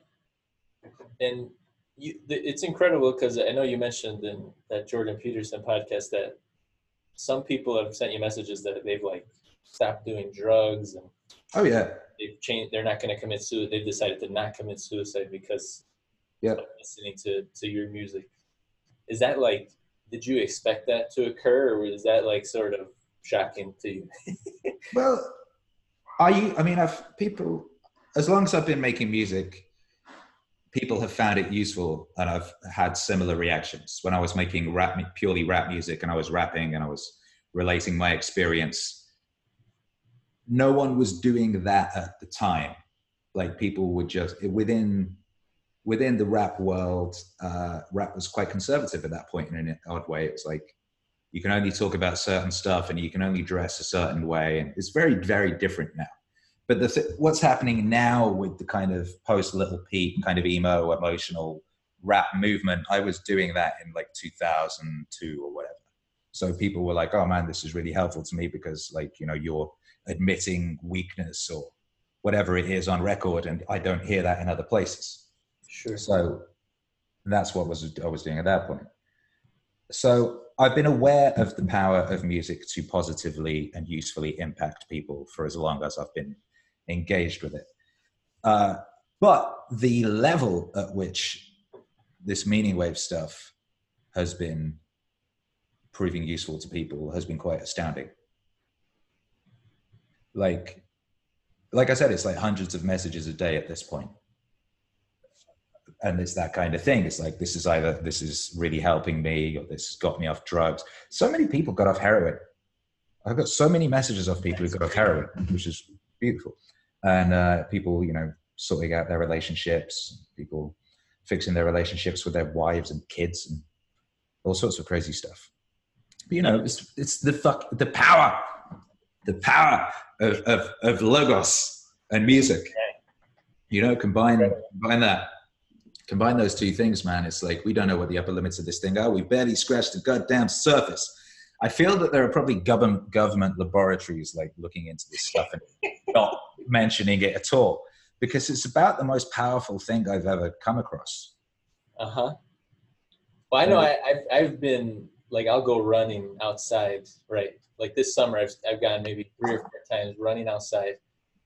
And you, it's incredible because I know you mentioned in that Jordan Peterson podcast that some people have sent you messages that they've like stopped doing drugs and Oh yeah, they've changed. They're not going to commit suicide. They've decided to not commit suicide because yeah listening to to your music. Is that like? Did you expect that to occur, or was that like sort of shocking to you? Well, you? I mean, I've people. As long as I've been making music, people have found it useful, and I've had similar reactions. When I was making rap, purely rap music, and I was rapping, and I was relating my experience, no one was doing that at the time. Like people would just within within the rap world, uh, rap was quite conservative at that point in an odd way. It was like you can only talk about certain stuff and you can only dress a certain way and it's very very different now. But th- what's happening now with the kind of post little peep kind of emo emotional rap movement i was doing that in like 2002 or whatever. So people were like oh man this is really helpful to me because like you know you're admitting weakness or whatever it is on record and i don't hear that in other places Sure. so that's what was I was doing at that point. So I've been aware of the power of music to positively and usefully impact people for as long as I've been engaged with it. Uh, but the level at which this meaning wave stuff has been proving useful to people has been quite astounding. Like, like I said, it's like hundreds of messages a day at this point and it's that kind of thing. It's like this is either this is really helping me or this has got me off drugs. So many people got off heroin. I've got so many messages of people who got off heroin, which is beautiful, and uh, people you know sorting out their relationships, people fixing their relationships with their wives and kids, and all sorts of crazy stuff. But you know, it's it's the fuck the power, the power of of, of logos and music. You know, combine combine that combine those two things, man, it's like we don't know what the upper limits of this thing are. We barely scratched the goddamn surface. I feel that there are probably government government laboratories like looking into this stuff and not mentioning it at all because it's about the most powerful thing I've ever come across. Uh huh. Well, I know I, I've I've been like I'll go running outside, right? Like this summer, I've I've gone maybe three or four times running outside,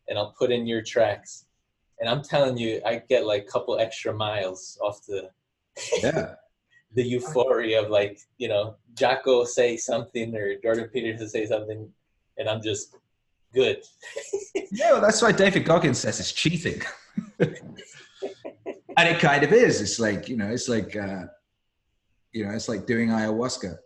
and I'll put in your tracks, and I'm telling you, I get like a couple extra miles off the Yeah. the euphoria of like you know Jocko say something or Jordan Peterson say something, and I'm just good. Yeah, well, that's why David Goggins says it's cheating. and it kind of is. It's like, you know, it's like, uh, you know, it's like doing ayahuasca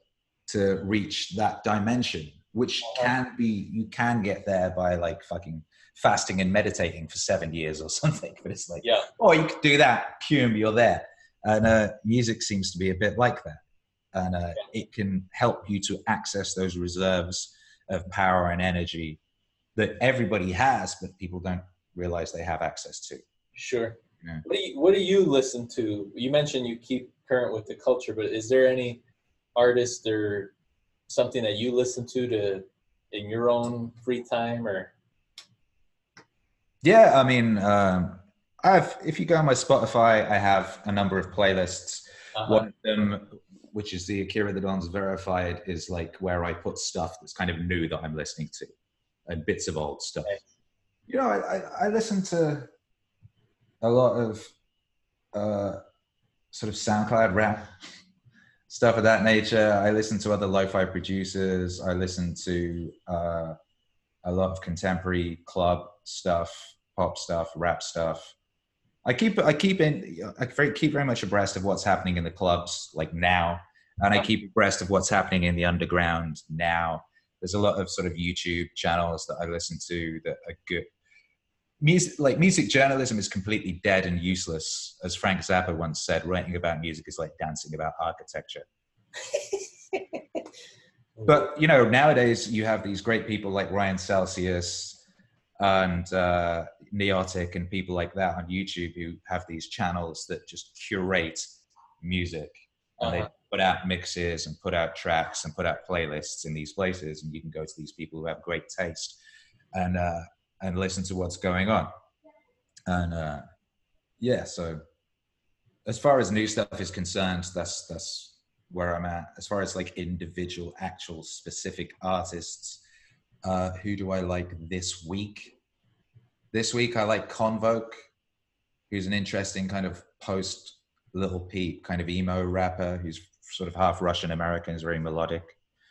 to reach that dimension, which can be, you can get there by like fucking fasting and meditating for seven years or something. But it's like, Yeah. oh, you could do that, boom, you're there. And uh, music seems to be a bit like that. And uh, it can help you to access those reserves of power and energy that everybody has, but people don't realize they have access to. Sure. Yeah. What do you What do you listen to? You mentioned you keep current with the culture, but is there any artist or something that you listen to to in your own free time or? Yeah, I mean, um, I've if you go on my Spotify, I have a number of playlists. Uh-huh. One of them, which is the Akira the Don's Verified, is like where I put stuff that's kind of new that I'm listening to, and bits of old stuff. You know, I, I, I listen to a lot of uh, sort of SoundCloud rap stuff of that nature. I listen to other lo-fi producers. I listen to uh, a lot of contemporary club stuff, pop stuff, rap stuff. I keep I keep in I very, keep very much abreast of what's happening in the clubs like now, and I keep abreast of what's happening in the underground now. There's a lot of sort of YouTube channels that I listen to that are good. Music like music journalism is completely dead and useless, as Frank Zappa once said. Writing about music is like dancing about architecture. But you know, nowadays you have these great people like Ryan Celsius and uh, Neotic and people like that on YouTube who have these channels that just curate music and Uh-huh. they put out mixes and put out tracks and put out playlists in these places, and you can go to these people who have great taste and uh, and listen to what's going on. And uh, yeah, so as far as new stuff is concerned, that's that's where I'm at. As far as like individual, actual, specific artists, uh, who do I like this week? This week I like Convolk, who's an interesting kind of post Little Peep kind of emo rapper who's sort of half Russian American, is very melodic.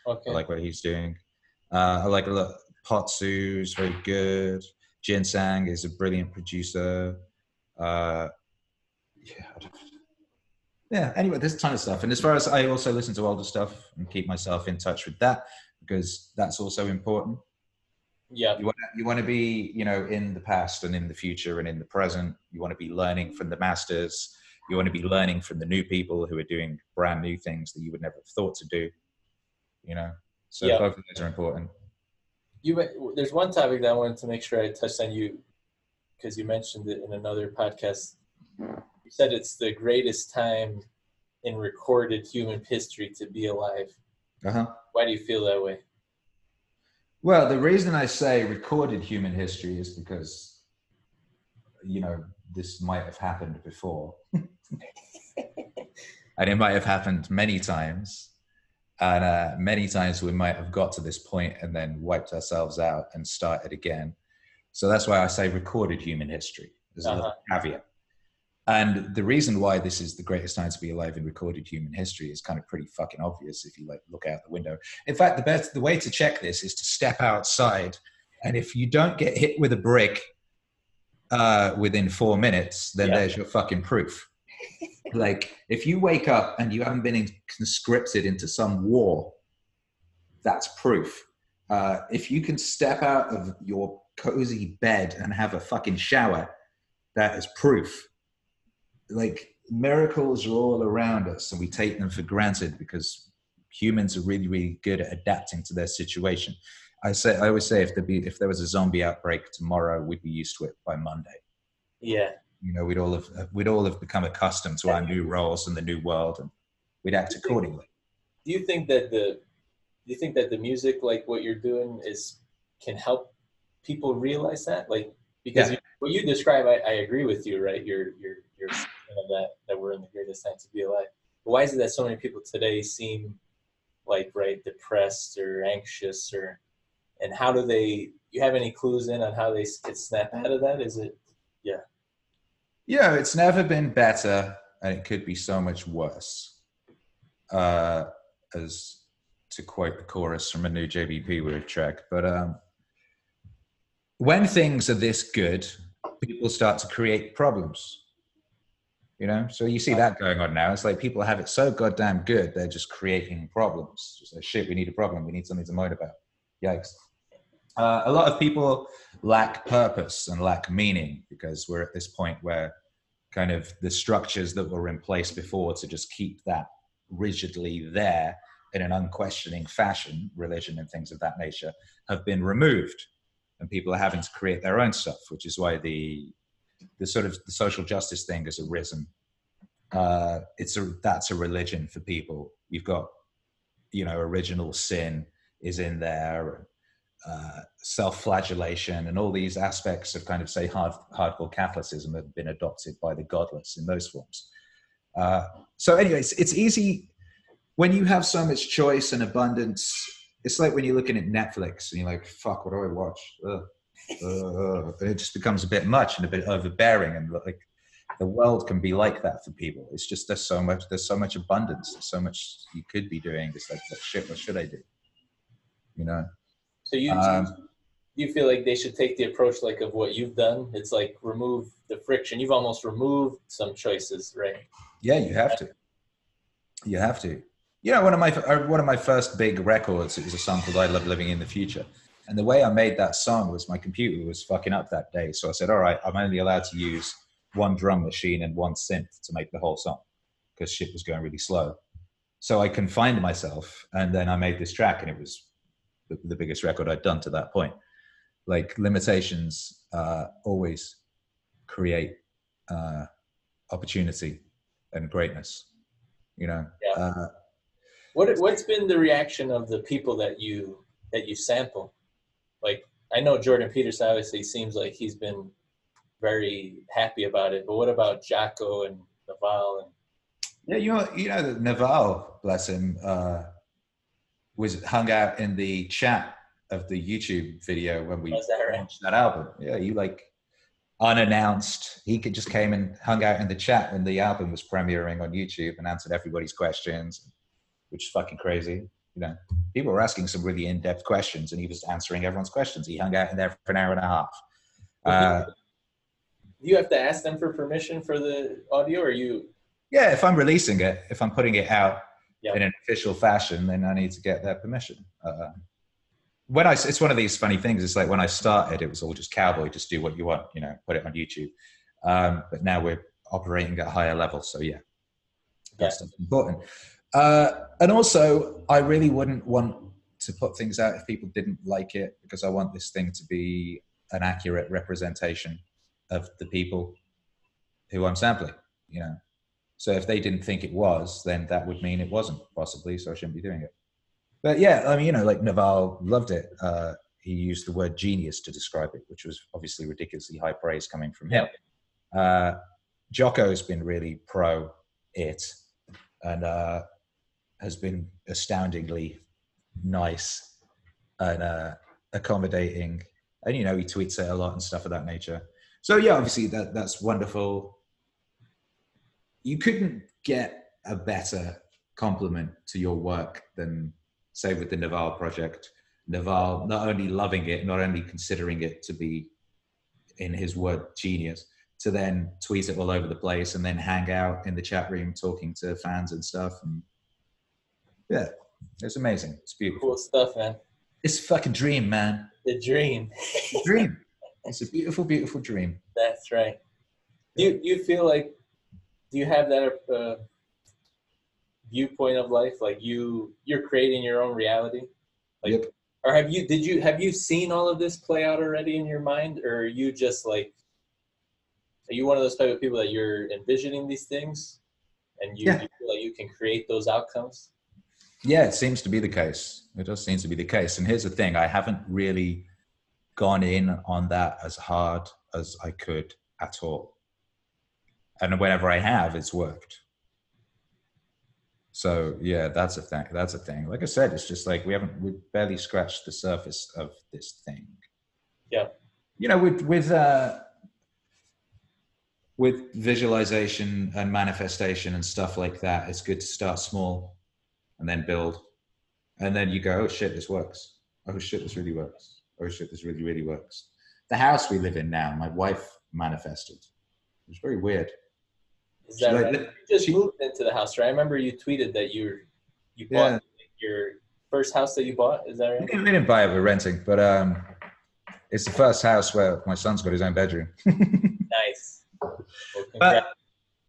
Okay. I like what he's doing. Uh, I like a lot. Potsu is very good. Jinsang is a brilliant producer. Uh, yeah, yeah. Anyway, there's a ton of stuff. And as far as I also listen to older stuff and keep myself in touch with that because that's also important. Yeah. You want to, you want to be, you know, in the past and in the future and in the present. You want to be learning from the masters. You want to be learning from the new people who are doing brand new things that you would never have thought to do. You know, so Yeah. both of those are important. You there's one topic that I wanted to make sure I touched on you because you mentioned it in another podcast. You said it's the greatest time in recorded human history to be alive. Uh huh. Why do you feel that way? Well, the reason I say recorded human history is because, you know, this might have happened before. and it might have happened many times. And uh, many times we might have got to this point and then wiped ourselves out and started again. So that's why I say recorded human history. There's a caveat. And the reason why this is the greatest time to be alive in recorded human history is kind of pretty fucking obvious if you like look out the window. In fact, the best the way to check this is to step outside, and if you don't get hit with a brick uh, within four minutes, then Yeah. there's your fucking proof. like if you wake up and you haven't been conscripted into some war, that's proof. Uh, if you can step out of your cozy bed and have a fucking shower, that is proof. Like miracles are all around us, and we take them for granted because humans are really, really good at adapting to their situation. I say, I always say, if there be, if there was a zombie outbreak tomorrow, we'd be used to it by Monday. Yeah. You know, we'd all have, we'd all have become accustomed to our new roles in the new world, and we'd act accordingly. Do you think that the do you think that the music like what you're doing is can help people realize that? Like because Yeah. you, what you describe, I, I agree with you, right? You're you're you're that that we're in the greatest time to be alive. But why is it that so many people today seem like right depressed or anxious or and how do they you have any clues in on how they could snap out of that is it Yeah, Yeah, it's never been better, and it could be so much worse. Uh, as to quote the chorus from a new JBP Weird track, but um, when things are this good, people start to create problems. You know, so you see that going on now. It's like people have it so goddamn good, they're just creating problems. Just like shit, we need a problem. We need something to moan about. Yikes. Uh, a lot of people lack purpose and lack meaning because we're at this point where kind of the structures that were in place before to just keep that rigidly there in an unquestioning fashion, religion and things of that nature, have been removed, and people are having to create their own stuff, which is why the the sort of the social justice thing has arisen. Uh, it's a that's a religion for people. You've got, you know, original sin is in there, uh, self-flagellation, and all these aspects of kind of say hard hardcore Catholicism have been adopted by the godless in those forms. Uh, so, anyways, it's easy when you have so much choice and abundance. It's like when you're looking at Netflix and you're like, "Fuck, what do I watch?" Ugh. Uh, and it just becomes a bit much and a bit overbearing, and like the world can be like that for people. It's just there's so much, there's so much abundance, there's so much you could be doing. It's like, what shit, what should I do? You know? so you Um, you feel like they should take the approach like of what you've done it's like remove the friction you've almost removed some choices right Yeah, you have to. You have to. You know, one of my uh, one of my first big records it was a song called "I Love Living in the Future," and the way I made that song was my computer was fucking up that day, so I said, "All right, I'm only allowed to use one drum machine and one synth to make the whole song because shit was going really slow." So I confined myself, and then I made this track, and it was the, the biggest record I'd done to that point. Like limitations uh, always create uh, opportunity and greatness. You know, Yeah. uh, what what's been the reaction of the people that you that you sample like i know jordan peterson obviously seems like he's been very happy about it but what about jocko and Naval and Yeah, you know, you know that Naval, bless him, uh, was hung out in the chat of the YouTube video when we that right? launched that album. Yeah, you like unannounced. He could just came and hung out in the chat when the album was premiering on YouTube and answered everybody's questions, which is fucking crazy. You know, people were asking some really in-depth questions, and he was answering everyone's questions. He hung out in there for an hour and a half. Uh, you have to ask them for permission for the audio, or you? Yeah, if I'm releasing it, if I'm putting it out Yeah. in an official fashion, then I need to get their permission. Uh, when I, it's one of these funny things. It's like when I started, it was all just cowboy, just do what you want, you know, put it on YouTube. Um, but now we're operating at a higher level, so yeah, that's important. Uh, and also, I really wouldn't want to put things out if people didn't like it because I want this thing to be an accurate representation of the people who I'm sampling. You know, so if they didn't think it was, then that would mean it wasn't possibly. So I shouldn't be doing it. But yeah, I mean, you know, like Naval loved it. Uh, he used the word genius to describe it, which was obviously ridiculously high praise coming from him. Uh, Jocko's been really pro it and uh, has been astoundingly nice and uh, accommodating. And you know, he tweets it a lot and stuff of that nature. So yeah, obviously that that's wonderful you couldn't get a better compliment to your work than say with the Naval project. Naval not only loving it, not only considering it to be in his word genius, to then tweet it all over the place and then hang out in the chat room talking to fans and stuff. And yeah, it's amazing. It's beautiful. Cool stuff, man. It's a fucking dream, man. The dream. A dream. It's a beautiful, beautiful dream. That's right. Do you, do you feel like do you have that uh, viewpoint of life like you you're creating your own reality like Yep. or have you did you have you seen all of this play out already in your mind or are you just like are you one of those type of people that you're envisioning these things and you, Yeah. you feel like you can create those outcomes Yeah, it seems to be the case. It does seem to be the case. And here's the thing I haven't really gone in on that as hard as I could at all. And whenever I have, it's worked. So yeah, that's a thing. That's a thing. Like I said, it's just like we haven't we barely scratched the surface of this thing. Yeah. You know, with with uh with visualization and manifestation and stuff like that, it's good to start small and then build. And then you go, oh shit, this works. Oh shit, this really works. Oh shit, this really, really works. The house we live in now, my wife manifested. It was very weird. is that like- you just she- moved into the house right i remember you tweeted that you you Yeah. bought your first house that you bought is that right we didn't buy it, we're renting, but um, it's the first house where my son's got his own bedroom. nice well, But.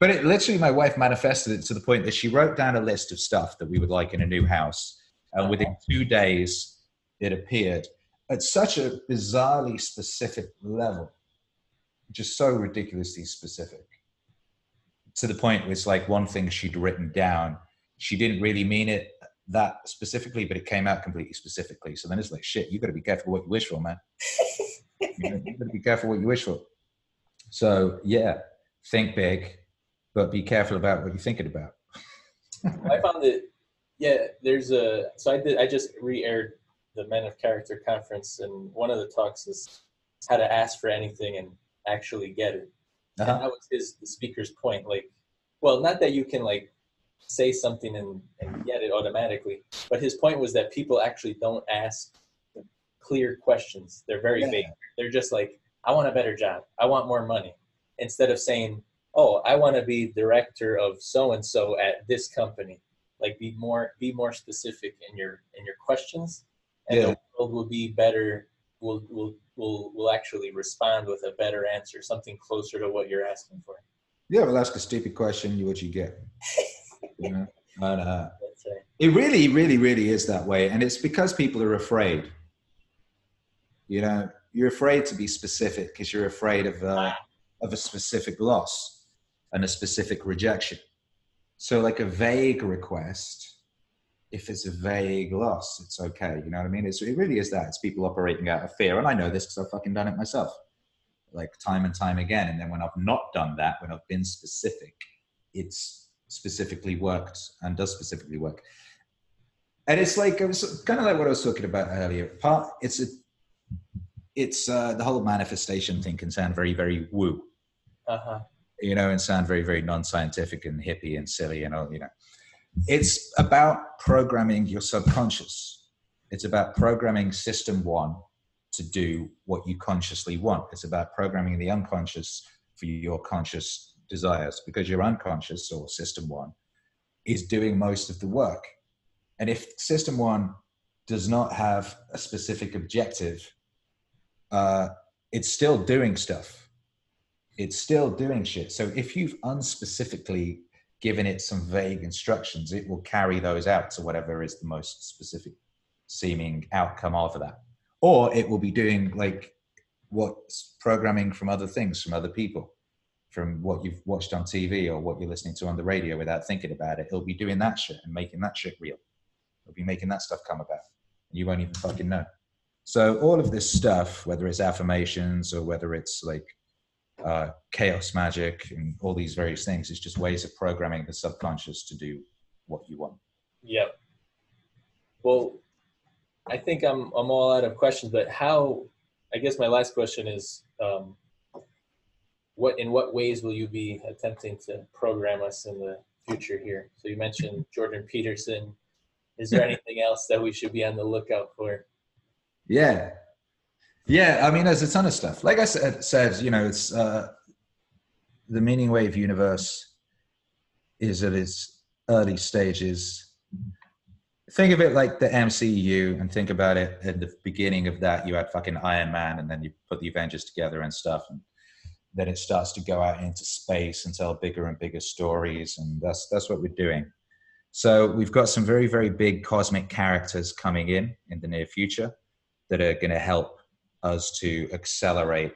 But it literally, my wife manifested it to the point that she wrote down a list of stuff that we would like in a new house. And within two days, it appeared at such a bizarrely specific level, just so ridiculously specific. To the point where it's like one thing she'd written down, she didn't really mean it that specifically, but it came out completely specifically. So then it's like, shit, you got to be careful what you wish for, man. you got to be careful what you wish for. So yeah, think big, but be careful about what you're thinking about. I found that, Yeah, there's a. So I did. I just re-aired the Men of Character conference, and one of the talks is how to ask for anything and actually get it. Uh-huh. that was his the speaker's point. Like, well, not that you can like say something and, and get it automatically, but his point was that people actually don't ask clear questions. They're very Yeah. vague. They're just like, I want a better job. I want more money. Instead of saying, oh, I want to be director of so and so at this company. Like be more be more specific in your in your questions, and Yeah. the world will be better. Will will will will actually respond with a better answer, something closer to what you're asking for. Yeah, well, ask a stupid question, you what you get. you know? And, uh, right. it really, really, really is that way, and it's because people are afraid. You know, you're afraid to be specific because you're afraid of uh, of a specific loss and a specific rejection. So, like a vague request, if it's a vague loss, it's okay. You know what I mean? It's, it really is that. It's people operating out of fear, and I know this because I've fucking done it myself, like time and time again. And then when I've not done that, when I've been specific, it's specifically worked and does specifically work. And it's like it was kind of like what I was talking about earlier. Part it's a it's uh, the whole manifestation thing can sound very very woo, Uh-huh. You know, and sound very very non-scientific and hippie and silly and all, you know. It's about programming your subconscious. It's about programming system one to do what you consciously want. It's about programming the unconscious for your conscious desires because your unconscious or system one is doing most of the work. And if system one does not have a specific objective, uh, it's still doing stuff. It's still doing shit. So if you've unspecifically given it some vague instructions, it will carry those out to whatever is the most specific seeming outcome of that. Or it will be doing like what's programming from other things, from other people, from what you've watched on TV or what you're listening to on the radio without thinking about it. It'll be doing that shit and making that shit real. It'll be making that stuff come about. And you won't even fucking know. So all of this stuff, whether it's affirmations or whether it's like uh, chaos magic and all these various things, is just ways of programming the subconscious to do what you want. Yep. Well, I think I'm I'm all out of questions, but how? I guess my last question is, um, what in what ways will you be attempting to program us in the future here? So you mentioned Jordan Peterson. Is there anything else that we should be on the lookout for? Yeah. Yeah. I mean, there's a ton of stuff. Like I said, said you know, it's uh, the meaning wave universe is at its early stages. Think of it like the MCU and think about it at the beginning of that. You had fucking Iron Man and then you put the Avengers together and stuff. And then it starts to go out into space and tell bigger and bigger stories. And that's, that's what we're doing. So we've got some very, very big cosmic characters coming in in the near future that are going to help us to accelerate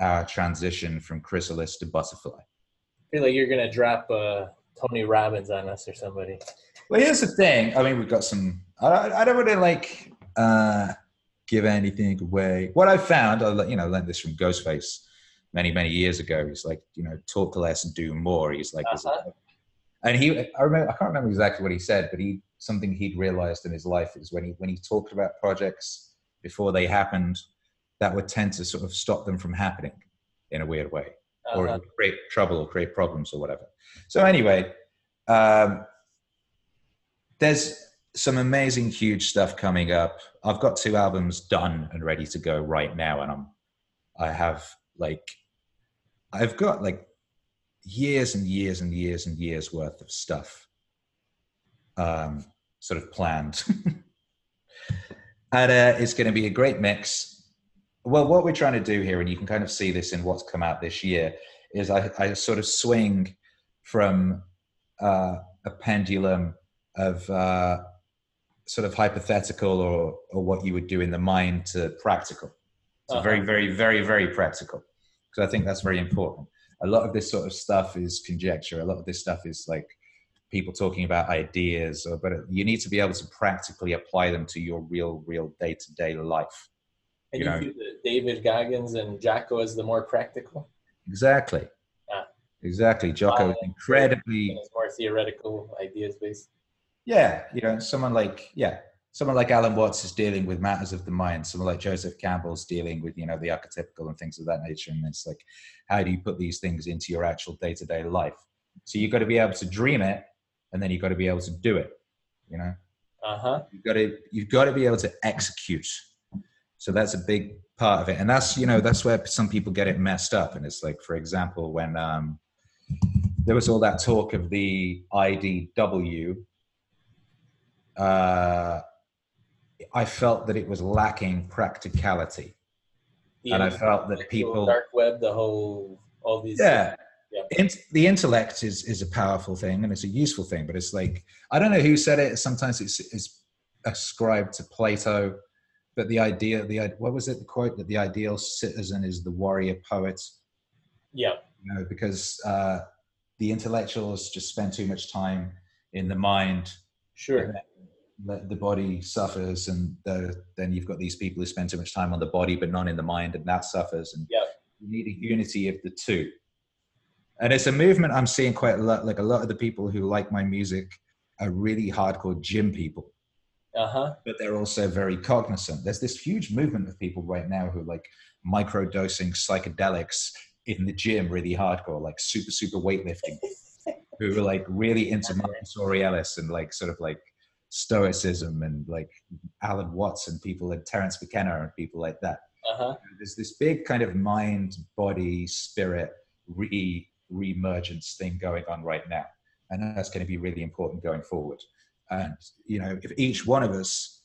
our transition from chrysalis to butterfly. I feel like you're gonna drop uh, Tony Robbins on us or somebody. Well, here's the thing. I mean, we've got some. I, I don't want to like uh, give anything away. What I found, I you know, learned this from Ghostface many, many years ago. He's like, you know, talk less and do more. He's like, Uh-huh. and he, I remember, I can't remember exactly what he said, but he something he'd realized in his life is when he when he talked about projects before they happened, that would tend to sort of stop them from happening in a weird way. or Uh-huh. would create trouble or create problems or whatever. So anyway, um, there's some amazing, huge stuff coming up. I've got two albums done and ready to go right now, and I'm I have like I've got like years and years and years and years worth of stuff um, sort of planned. and uh, it's going to be a great mix. Well, what we're trying to do here, and you can kind of see this in what's come out this year, is I, I sort of swing from uh, a pendulum of uh, sort of hypothetical or, or what you would do in the mind to practical. So Uh-huh. very, very, very, very practical. Because I think that's very important. A lot of this sort of stuff is conjecture. A lot of this stuff is like people talking about ideas, or, but you need to be able to practically apply them to your real, real day to day life. And You you, know. the David Goggins and Jocko as the more practical, Exactly. Ah. Exactly. Jocko is incredibly, more theoretical, ideas based. yeah, you know, someone like, yeah, someone like Alan Watts is dealing with matters of the mind. Someone like Joseph Campbell's dealing with, you know, the archetypical and things of that nature. And it's like, how do you put these things into your actual day to day life? So you've got to be able to dream it and then you've got to be able to do it, you know? Uh huh. you've got to you've got to be able to execute so that's a big part of it and that's you know that's where some people get it messed up and it's like for example when um there was all that talk of the idw uh i felt that it was lacking practicality and i felt that people dark web, the whole all these. yeah. Yeah. Int- the intellect is is a powerful thing and it's a useful thing, but it's like I don't know who said it. Sometimes it's it's ascribed to Plato, but the idea, the what was it? The quote that the ideal citizen is the warrior poet. Yeah. You know, because uh, the intellectuals just spend too much time in the mind. Sure. The, the body suffers, and the, then you've got these people who spend too much time on the body but not in the mind, and that suffers. And Yeah. you need a unity of the two. and it's a movement I'm seeing quite a lot. Like a lot of the people who like my music are really hardcore gym people, Uh huh. but they're also very cognizant. There's this huge movement of people right now who like micro dosing psychedelics in the gym really hardcore, like super super weightlifting, who are like really into Marcus Aurelius and like sort of like stoicism and like Alan Watts and people like Terence McKenna and people like that Uh huh. there's this big kind of mind body spirit re reemergence thing going on right now and that's going to be really important going forward and you know if each one of us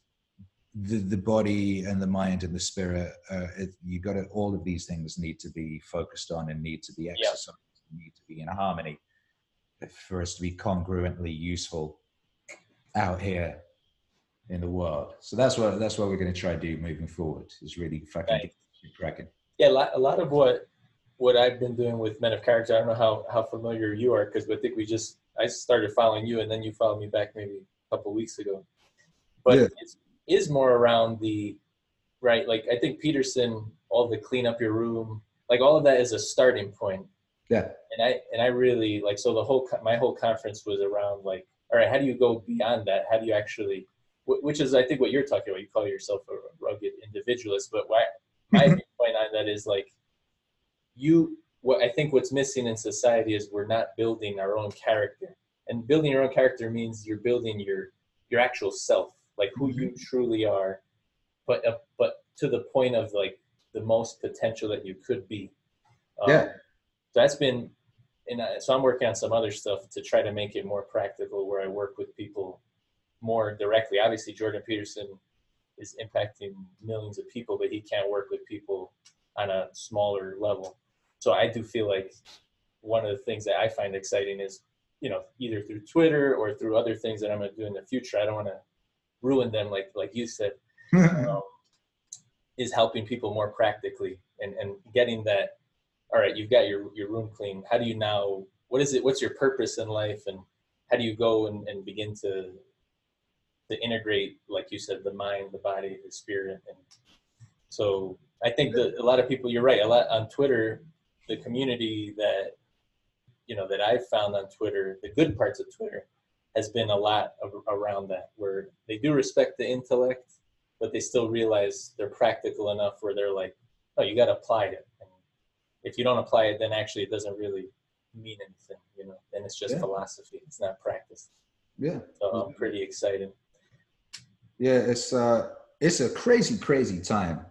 the, the body and the mind and the spirit uh, it, you got to all of these things need to be focused on and need to be exercised need to be in harmony for us to be congruently useful out here in the world. So that's what that's what we're going to try to do moving forward. Is really fucking Right. get this shit cracking. Yeah, a lot, a lot of what what I've been doing with Men of Character. I don't know how how familiar you are because I think we just I started following you and then you followed me back maybe a couple weeks ago. But Yeah. it's is more around the right. Like I think Peterson, all the clean up your room, like all of that is a starting point. Yeah, and I and I really like so the whole my whole conference was around like all right how do you go beyond that how do you actually which is I think what you're talking about you call yourself a rugged individualist but why my mm-hmm. point on that is like you what I think what's missing in society is we're not building our own character and building your own character means you're building your your actual self like who you truly are but uh, but to the point of like the most potential that you could be. Um, Yeah. so that's been and I, so i'm working on some other stuff to try to make it more practical where i work with people more directly. Obviously jordan peterson is impacting millions of people but he can't work with people on a smaller level. So i do feel like one of the things that i find exciting is you know either through twitter or through other things that i'm going to do in the future i don't want to ruin them like like you said um, is helping people more practically and, and getting that all right you've got your, your room clean. How do you now what is it what's your purpose in life? And how do you go and, and begin to to integrate like you said the mind the body the spirit? And so i think that a lot of people you're right a lot on twitter the community that you know that i've found on twitter the good parts of twitter has been a lot of, around that where they do respect the intellect but they still realize they're practical enough where they're like, oh, you got to apply it. And if you don't apply it, then actually it doesn't really mean anything, you know. Then it's just Yeah. philosophy. It's not practice. yeah, So I'm pretty excited. yeah. It's uh, it's a crazy, crazy time.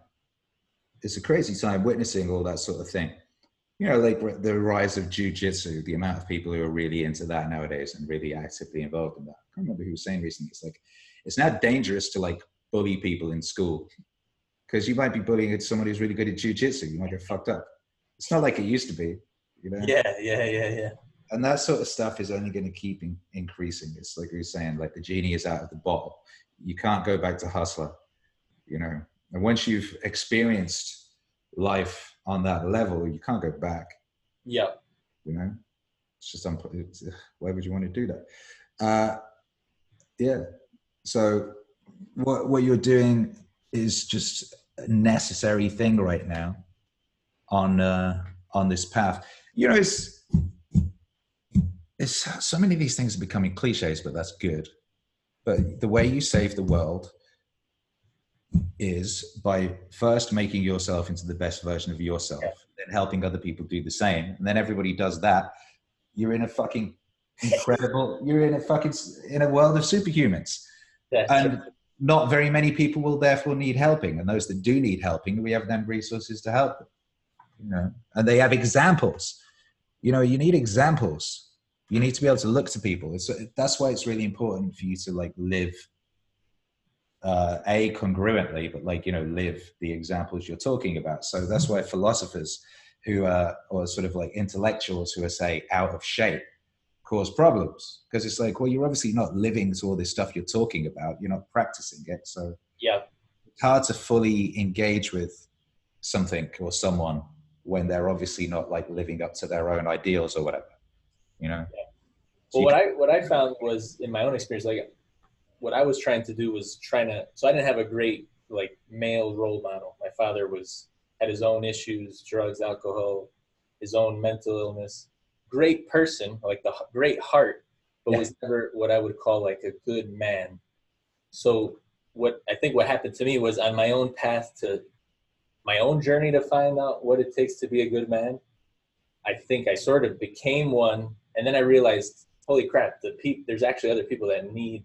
It's a crazy time witnessing all that sort of thing. You know, like the rise of jujitsu, the amount of people who are really into that nowadays and really actively involved in that. I can't remember who was saying recently. It's like it's now dangerous to like bully people in school because you might be bullying someone who's really good at jujitsu. You might get fucked up. It's not like it used to be. You know? Yeah, yeah, yeah, yeah. and that sort of stuff is only going to keep in, increasing. It's like we were saying, like the genie is out of the bottle. You can't go back to hustler, you know. And once you've experienced life on that level, you can't go back. Yep. You know, it's just unpo- it's, why would you want to do that? Uh, yeah. So what what you're doing is just a necessary thing right now on uh, on this path. You know, it's it's so many of these things are becoming cliches, but that's good. But the way you save the world is by first making yourself into the best version of yourself, then helping other people do the same, and then everybody does that. You're in a fucking incredible. you're in a fucking in a world of superhumans, That's and not very many people will therefore need helping. And those that do need helping, we have them resources to help them. You know, and they have examples. You know, you need examples. You need to be able to look to people. It's, that's why it's really important for you to like live uh, a congruently, but like you know, live the examples you're talking about. So that's why philosophers who are or sort of like intellectuals who are say out of shape cause problems because it's like, well, you're obviously not living to all this stuff you're talking about. You're not practicing it, so yeah. it's hard to fully engage with something or someone when they're obviously not like living up to their own ideals or whatever. You know. So Well, you what I what I found was in my own experience, like what I was trying to do was trying to. So I didn't have a great like male role model. My father was had his own issues, drugs, alcohol, his own mental illness. great person, like the great heart, but Yeah. was never what I would call like a good man. So what I think what happened to me was on my own path to my own journey to find out what it takes to be a good man. I think I sort of became one, and then I realized, holy crap, the peop- there's actually other people that need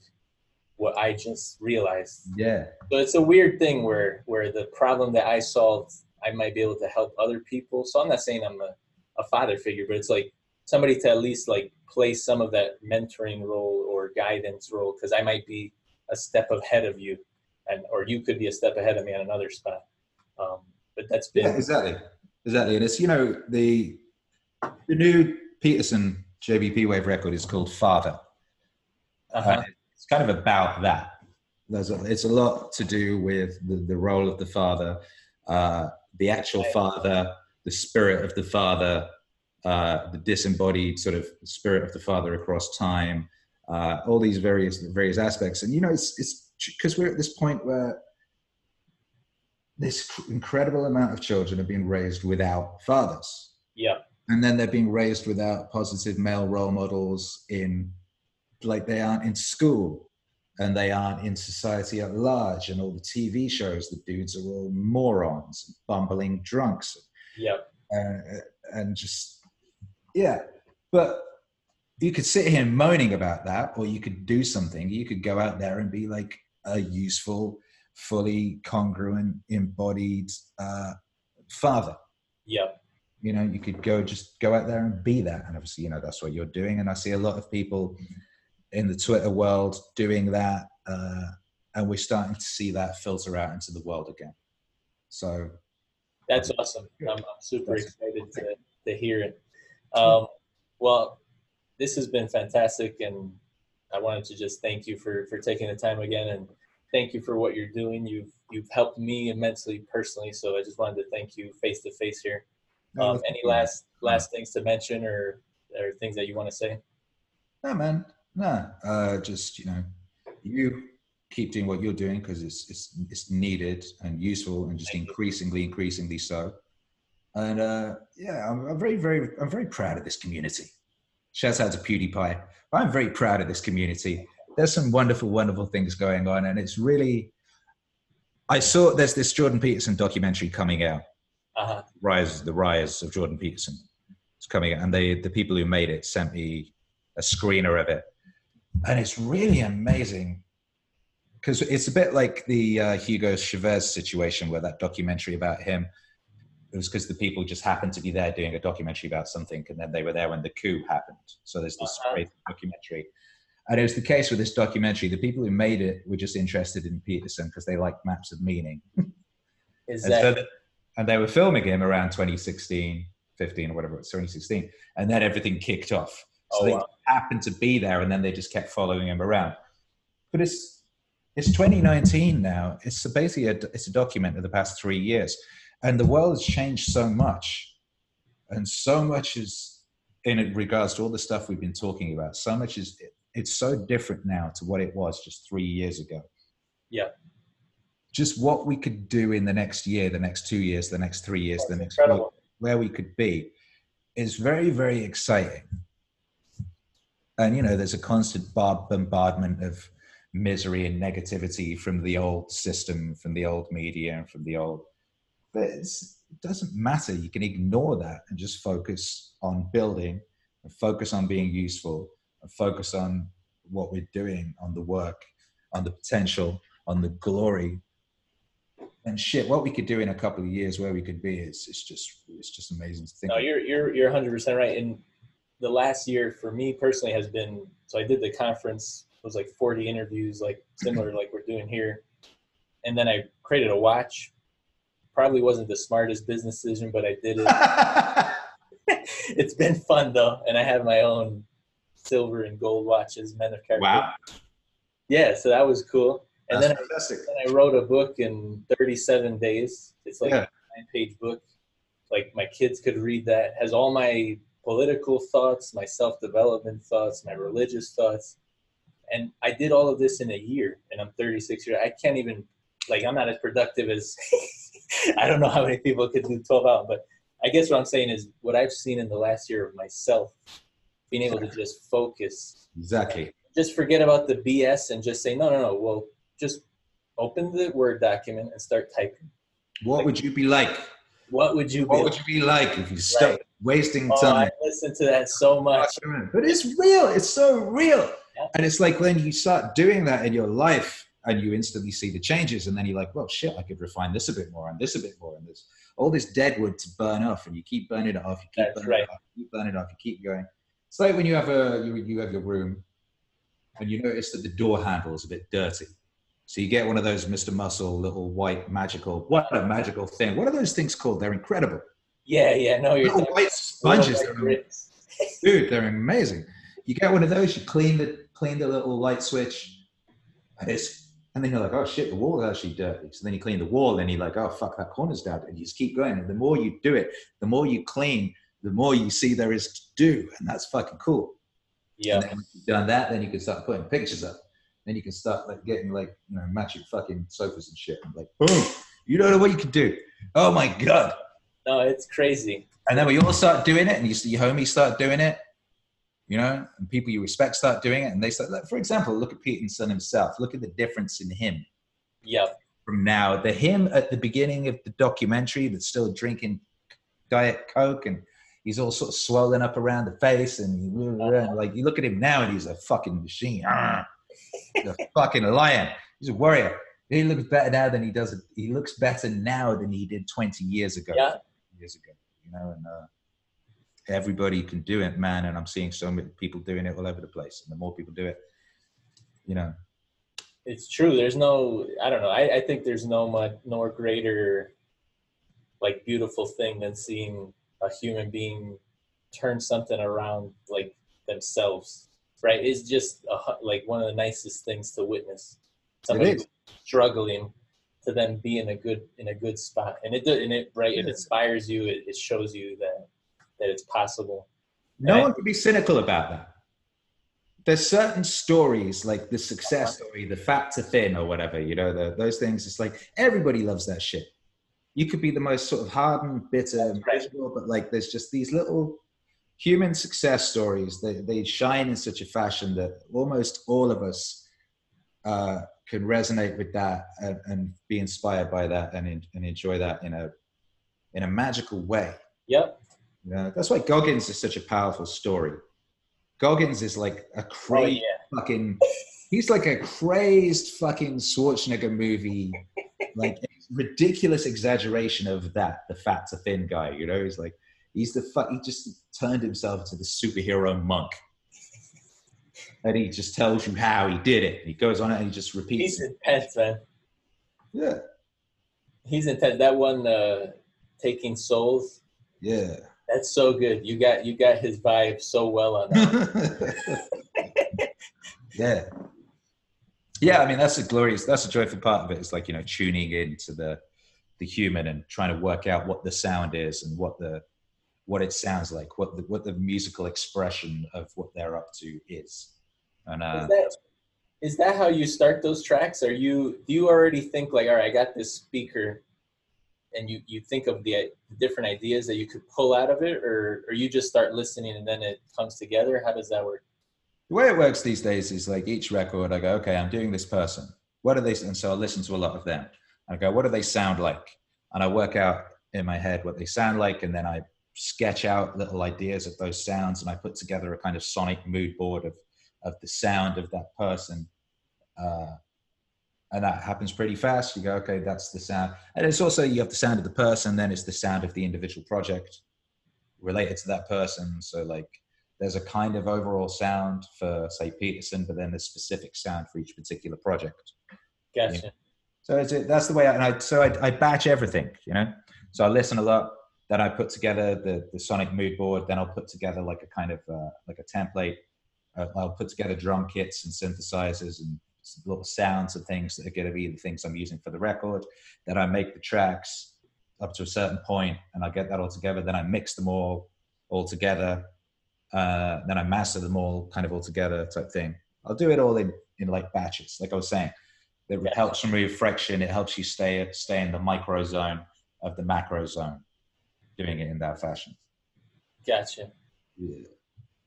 what I just realized. Yeah. So it's a weird thing where where the problem that I solved, I might be able to help other people. So I'm not saying I'm a, a father figure, but it's like somebody to at least like play some of that mentoring role or guidance role because I might be a step ahead of you, and or you could be a step ahead of me on another spot. Um, but that's been Yeah, exactly. Exactly. And it's, you know, the the new Peterson JBP Wave record is called Father. uh-huh. Uh, kind of about that. There's a, it's a lot to do with the, the role of the father, uh, the actual father, the spirit of the father, uh, the disembodied sort of spirit of the father across time, uh, all these various various aspects. And you know, it's it's because we're at this point where this incredible amount of children are being raised without fathers yeah, and then they're being raised without positive male role models in like they aren't in school and they aren't in society at large and all the tv shows the dudes are all morons bumbling drunks. Yeah, uh, and just yeah. But you could sit here moaning about that or you could do something. You could go out there and be like a useful fully congruent embodied uh, father. Yeah, you know you could go just go out there and be that. And obviously you know that's what you're doing. And i see a lot of people in the twitter world doing that uh, and we're starting to see that filter out into the world again so That's awesome. I'm, I'm super excited to, to hear it. Um, well, this has been fantastic, and I wanted to just thank you for, for taking the time again, and thank you for what you're doing. You've you've helped me immensely personally, so I just wanted to thank you face to face here. Um, any last last things to mention, or or things that you want to say? no man no uh, just you know you keep doing what you're doing because it's, it's it's needed and useful and just increasingly increasingly so. And uh, yeah I'm, I'm very very i'm very proud of this community. Shouts out to pewdiepie. I'm very proud of this community. There's some wonderful wonderful things going on and it's really i saw there's this jordan peterson documentary coming out. Uh-huh. rise the rise of jordan peterson. It's coming out and they the people who made it sent me a screener of it and it's really amazing because it's a bit like the uh, hugo chavez situation where that documentary about him it was because the people just happened to be there doing a documentary about something and then they were there when the coup happened so there's this Uh-huh. great documentary and it was the case with this documentary the people who made it were just interested in peterson because they like maps of meaning Is and, that so and they were filming him around 2016, 15 or whatever, it was 2016. And then everything kicked off. So Oh, they wow. happened to be there and then they just kept following him around. But it's, it's 2019 now. It's basically a, it's a document of the past three years. And the world has changed so much. And so much is, in regards to all the stuff we've been talking about, so much is, it's so different now to what it was just three years ago yeah? just what we could do in the next year, the next two years, the next three years, the next incredible. where we could be is very, very exciting. And, you know, there's a constant bombardment of misery and negativity from the old system, from the old media, and from the old. But it doesn't matter. You can ignore that and just focus on building and focus on being useful and focus on what we're doing, on the work, on the potential, on the glory and shit what we could do in a couple of years where we could be is it's just it's just amazing to think No, you're you're you're 100 percent right. And the last year for me personally has been so I did the conference it was like 40 interviews, like similar like we're doing here, and then I created a watch. Probably wasn't the smartest business decision, but I did it. it's been fun though, and I have my own silver and gold watches, men of character. wow Yeah, so that was cool. And that's then fantastic then I wrote a book in 37 days. It's like Yeah. a nine page book. Like my kids could read that. Has all my political thoughts, my self development thoughts, my religious thoughts. And I did all of this in a year and I'm 36 years. I can't even like I'm not as productive as I don't know how many people could do 12 hours, but I guess what I'm saying is what I've seen in the last year of myself, being able to just focus, Exactly. just forget about the BS and just say, no, no, no. Well, just open the Word document and start typing. What would you be like? What would you What be? would you be like if you stopped Right. Wasting oh, time? I listen to that so much. But it's real. It's so real. Yeah. And it's like when you start doing that in your life and you instantly see the changes, and then you're like, well, shit, I could refine this a bit more and this a bit more. And there's all this dead wood to burn off, and you keep burning it off, you keep That's burning right. it off, you keep burning it off, you keep going. It's like when you have a you, you have your room and you notice that the door handle is a bit dirty. So you get one of those Mr. Muscle little white magical, what a magical thing. What are those things called? They're incredible. Yeah, yeah. No, you're Little white sponges. little that are white dude they're amazing. You get one of those you clean the clean the little light switch and it's and then you're like oh shit the wall's actually dirty. So then you clean the wall and you're like oh fuck that corner's down and you just keep going. And the more you do it the more you clean the more you see there is to do and that's fucking cool. Yeah. and then once you've done that then you can start putting pictures up. Then you can start like getting like you know matching fucking sofas and shit and like boom you don't know what you can do. Oh my god No, it's crazy. and then we all start doing it, and you see your homies start doing it, you know, and people you respect start doing it, and they start. Like, for example, look at Peterson himself. Look at the difference in him Yeah. from now. The him at the beginning of the documentary that's still drinking diet coke, and he's all sort of swollen up around the face, and like you look at him now, and he's a fucking machine. He's a fucking lion. He's a warrior. He looks better now than he does. He looks better now than he did 20 years ago Yeah. Years ago, you know, and uh, everybody can do it, man. And I'm seeing so many people doing it all over the place. And the more people do it, you know, It's true. There's no, I don't know. I, I think there's no much, nor greater, like, beautiful thing than seeing a human being turn something around, like, themselves, right? It's just, a, like, one of the nicest things to witness. Somebody struggling to then be in a good, in a good spot. And it, and it, right, it inspires you. It, it shows you that, that it's possible. no Right. one can be cynical about that. There's certain stories like the success story, the fat to thin or whatever, you know, the, those things. It's like everybody loves that shit. You could be the most sort of hardened, bitter, and right. miserable, but like there's just these little human success stories. They, they shine in such a fashion that almost all of us uh, can resonate with that and, and be inspired by that and, en- and enjoy that in a in a magical way. Yep. You know, that's why Goggins is such a powerful story. Goggins is like a Oh, crazy yeah. fucking. He's like a crazed fucking Schwarzenegger movie, like ridiculous exaggeration of that. The fat to thin guy, you know, he's like he's the fuck. He just turned himself into the superhero monk, and he just tells you how he did it. He goes on it and he just repeats. He's It. intense, man. Yeah, He's intense. That one, uh, Taking Souls, yeah. That's so good. You got you got his vibe so well on that. yeah. Yeah, I mean that's a glorious that's a joyful part of it. It's like, you know, tuning into the the human and trying to work out what the sound is and what the what it sounds like, what the what the musical expression of what they're up to is. And uh is, that, is that how you start those tracks? Are you do you already think like, all right, I got this speaker, and you you think of the, the different ideas that you could pull out of it, or or you just start listening and then it comes together? How does that work? the way it works these days is like each record I go, okay, I'm doing this person. What are they and so I listen to a lot of them. I go, what do they sound like? And I work out in my head what they sound like, and then I sketch out little ideas of those sounds, and I put together a kind of sonic mood board of of the sound of that person. Uh, and that happens pretty fast. You go, okay, that's the sound, and it's also you have the sound of the person, then it's the sound of the individual project related to that person. So like, there's a kind of overall sound for say Peterson, but then there's specific sound for each particular project. Gotcha. So it's, it that's the way. I, and I so I, I batch everything, you know. So I listen a lot. Then I put together the the sonic mood board. Then I'll put together like a kind of uh, like a template. I'll put together drum kits and synthesizers and little sounds and things that are going to be the things I'm using for the record. Then I make the tracks up to a certain point, and I get that all together. Then I mix them all all together. Uh, then I master them all kind of all together type thing. I'll do it all in in like batches, like I was saying It Yeah. helps remove friction. It helps you stay stay in the micro zone of the macro zone. doing it in that fashion. Gotcha. Yeah.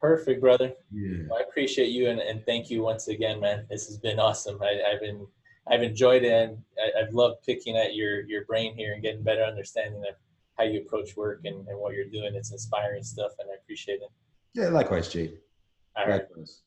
Perfect, brother. Yeah. I appreciate you and, and thank you once again, man. This has been awesome. I, I've been I've enjoyed it and I, I've loved picking at your your brain here and getting better understanding of how you approach work and, and what you're doing. It's inspiring stuff and I appreciate it. Yeah, likewise, Jay. All right. Likewise.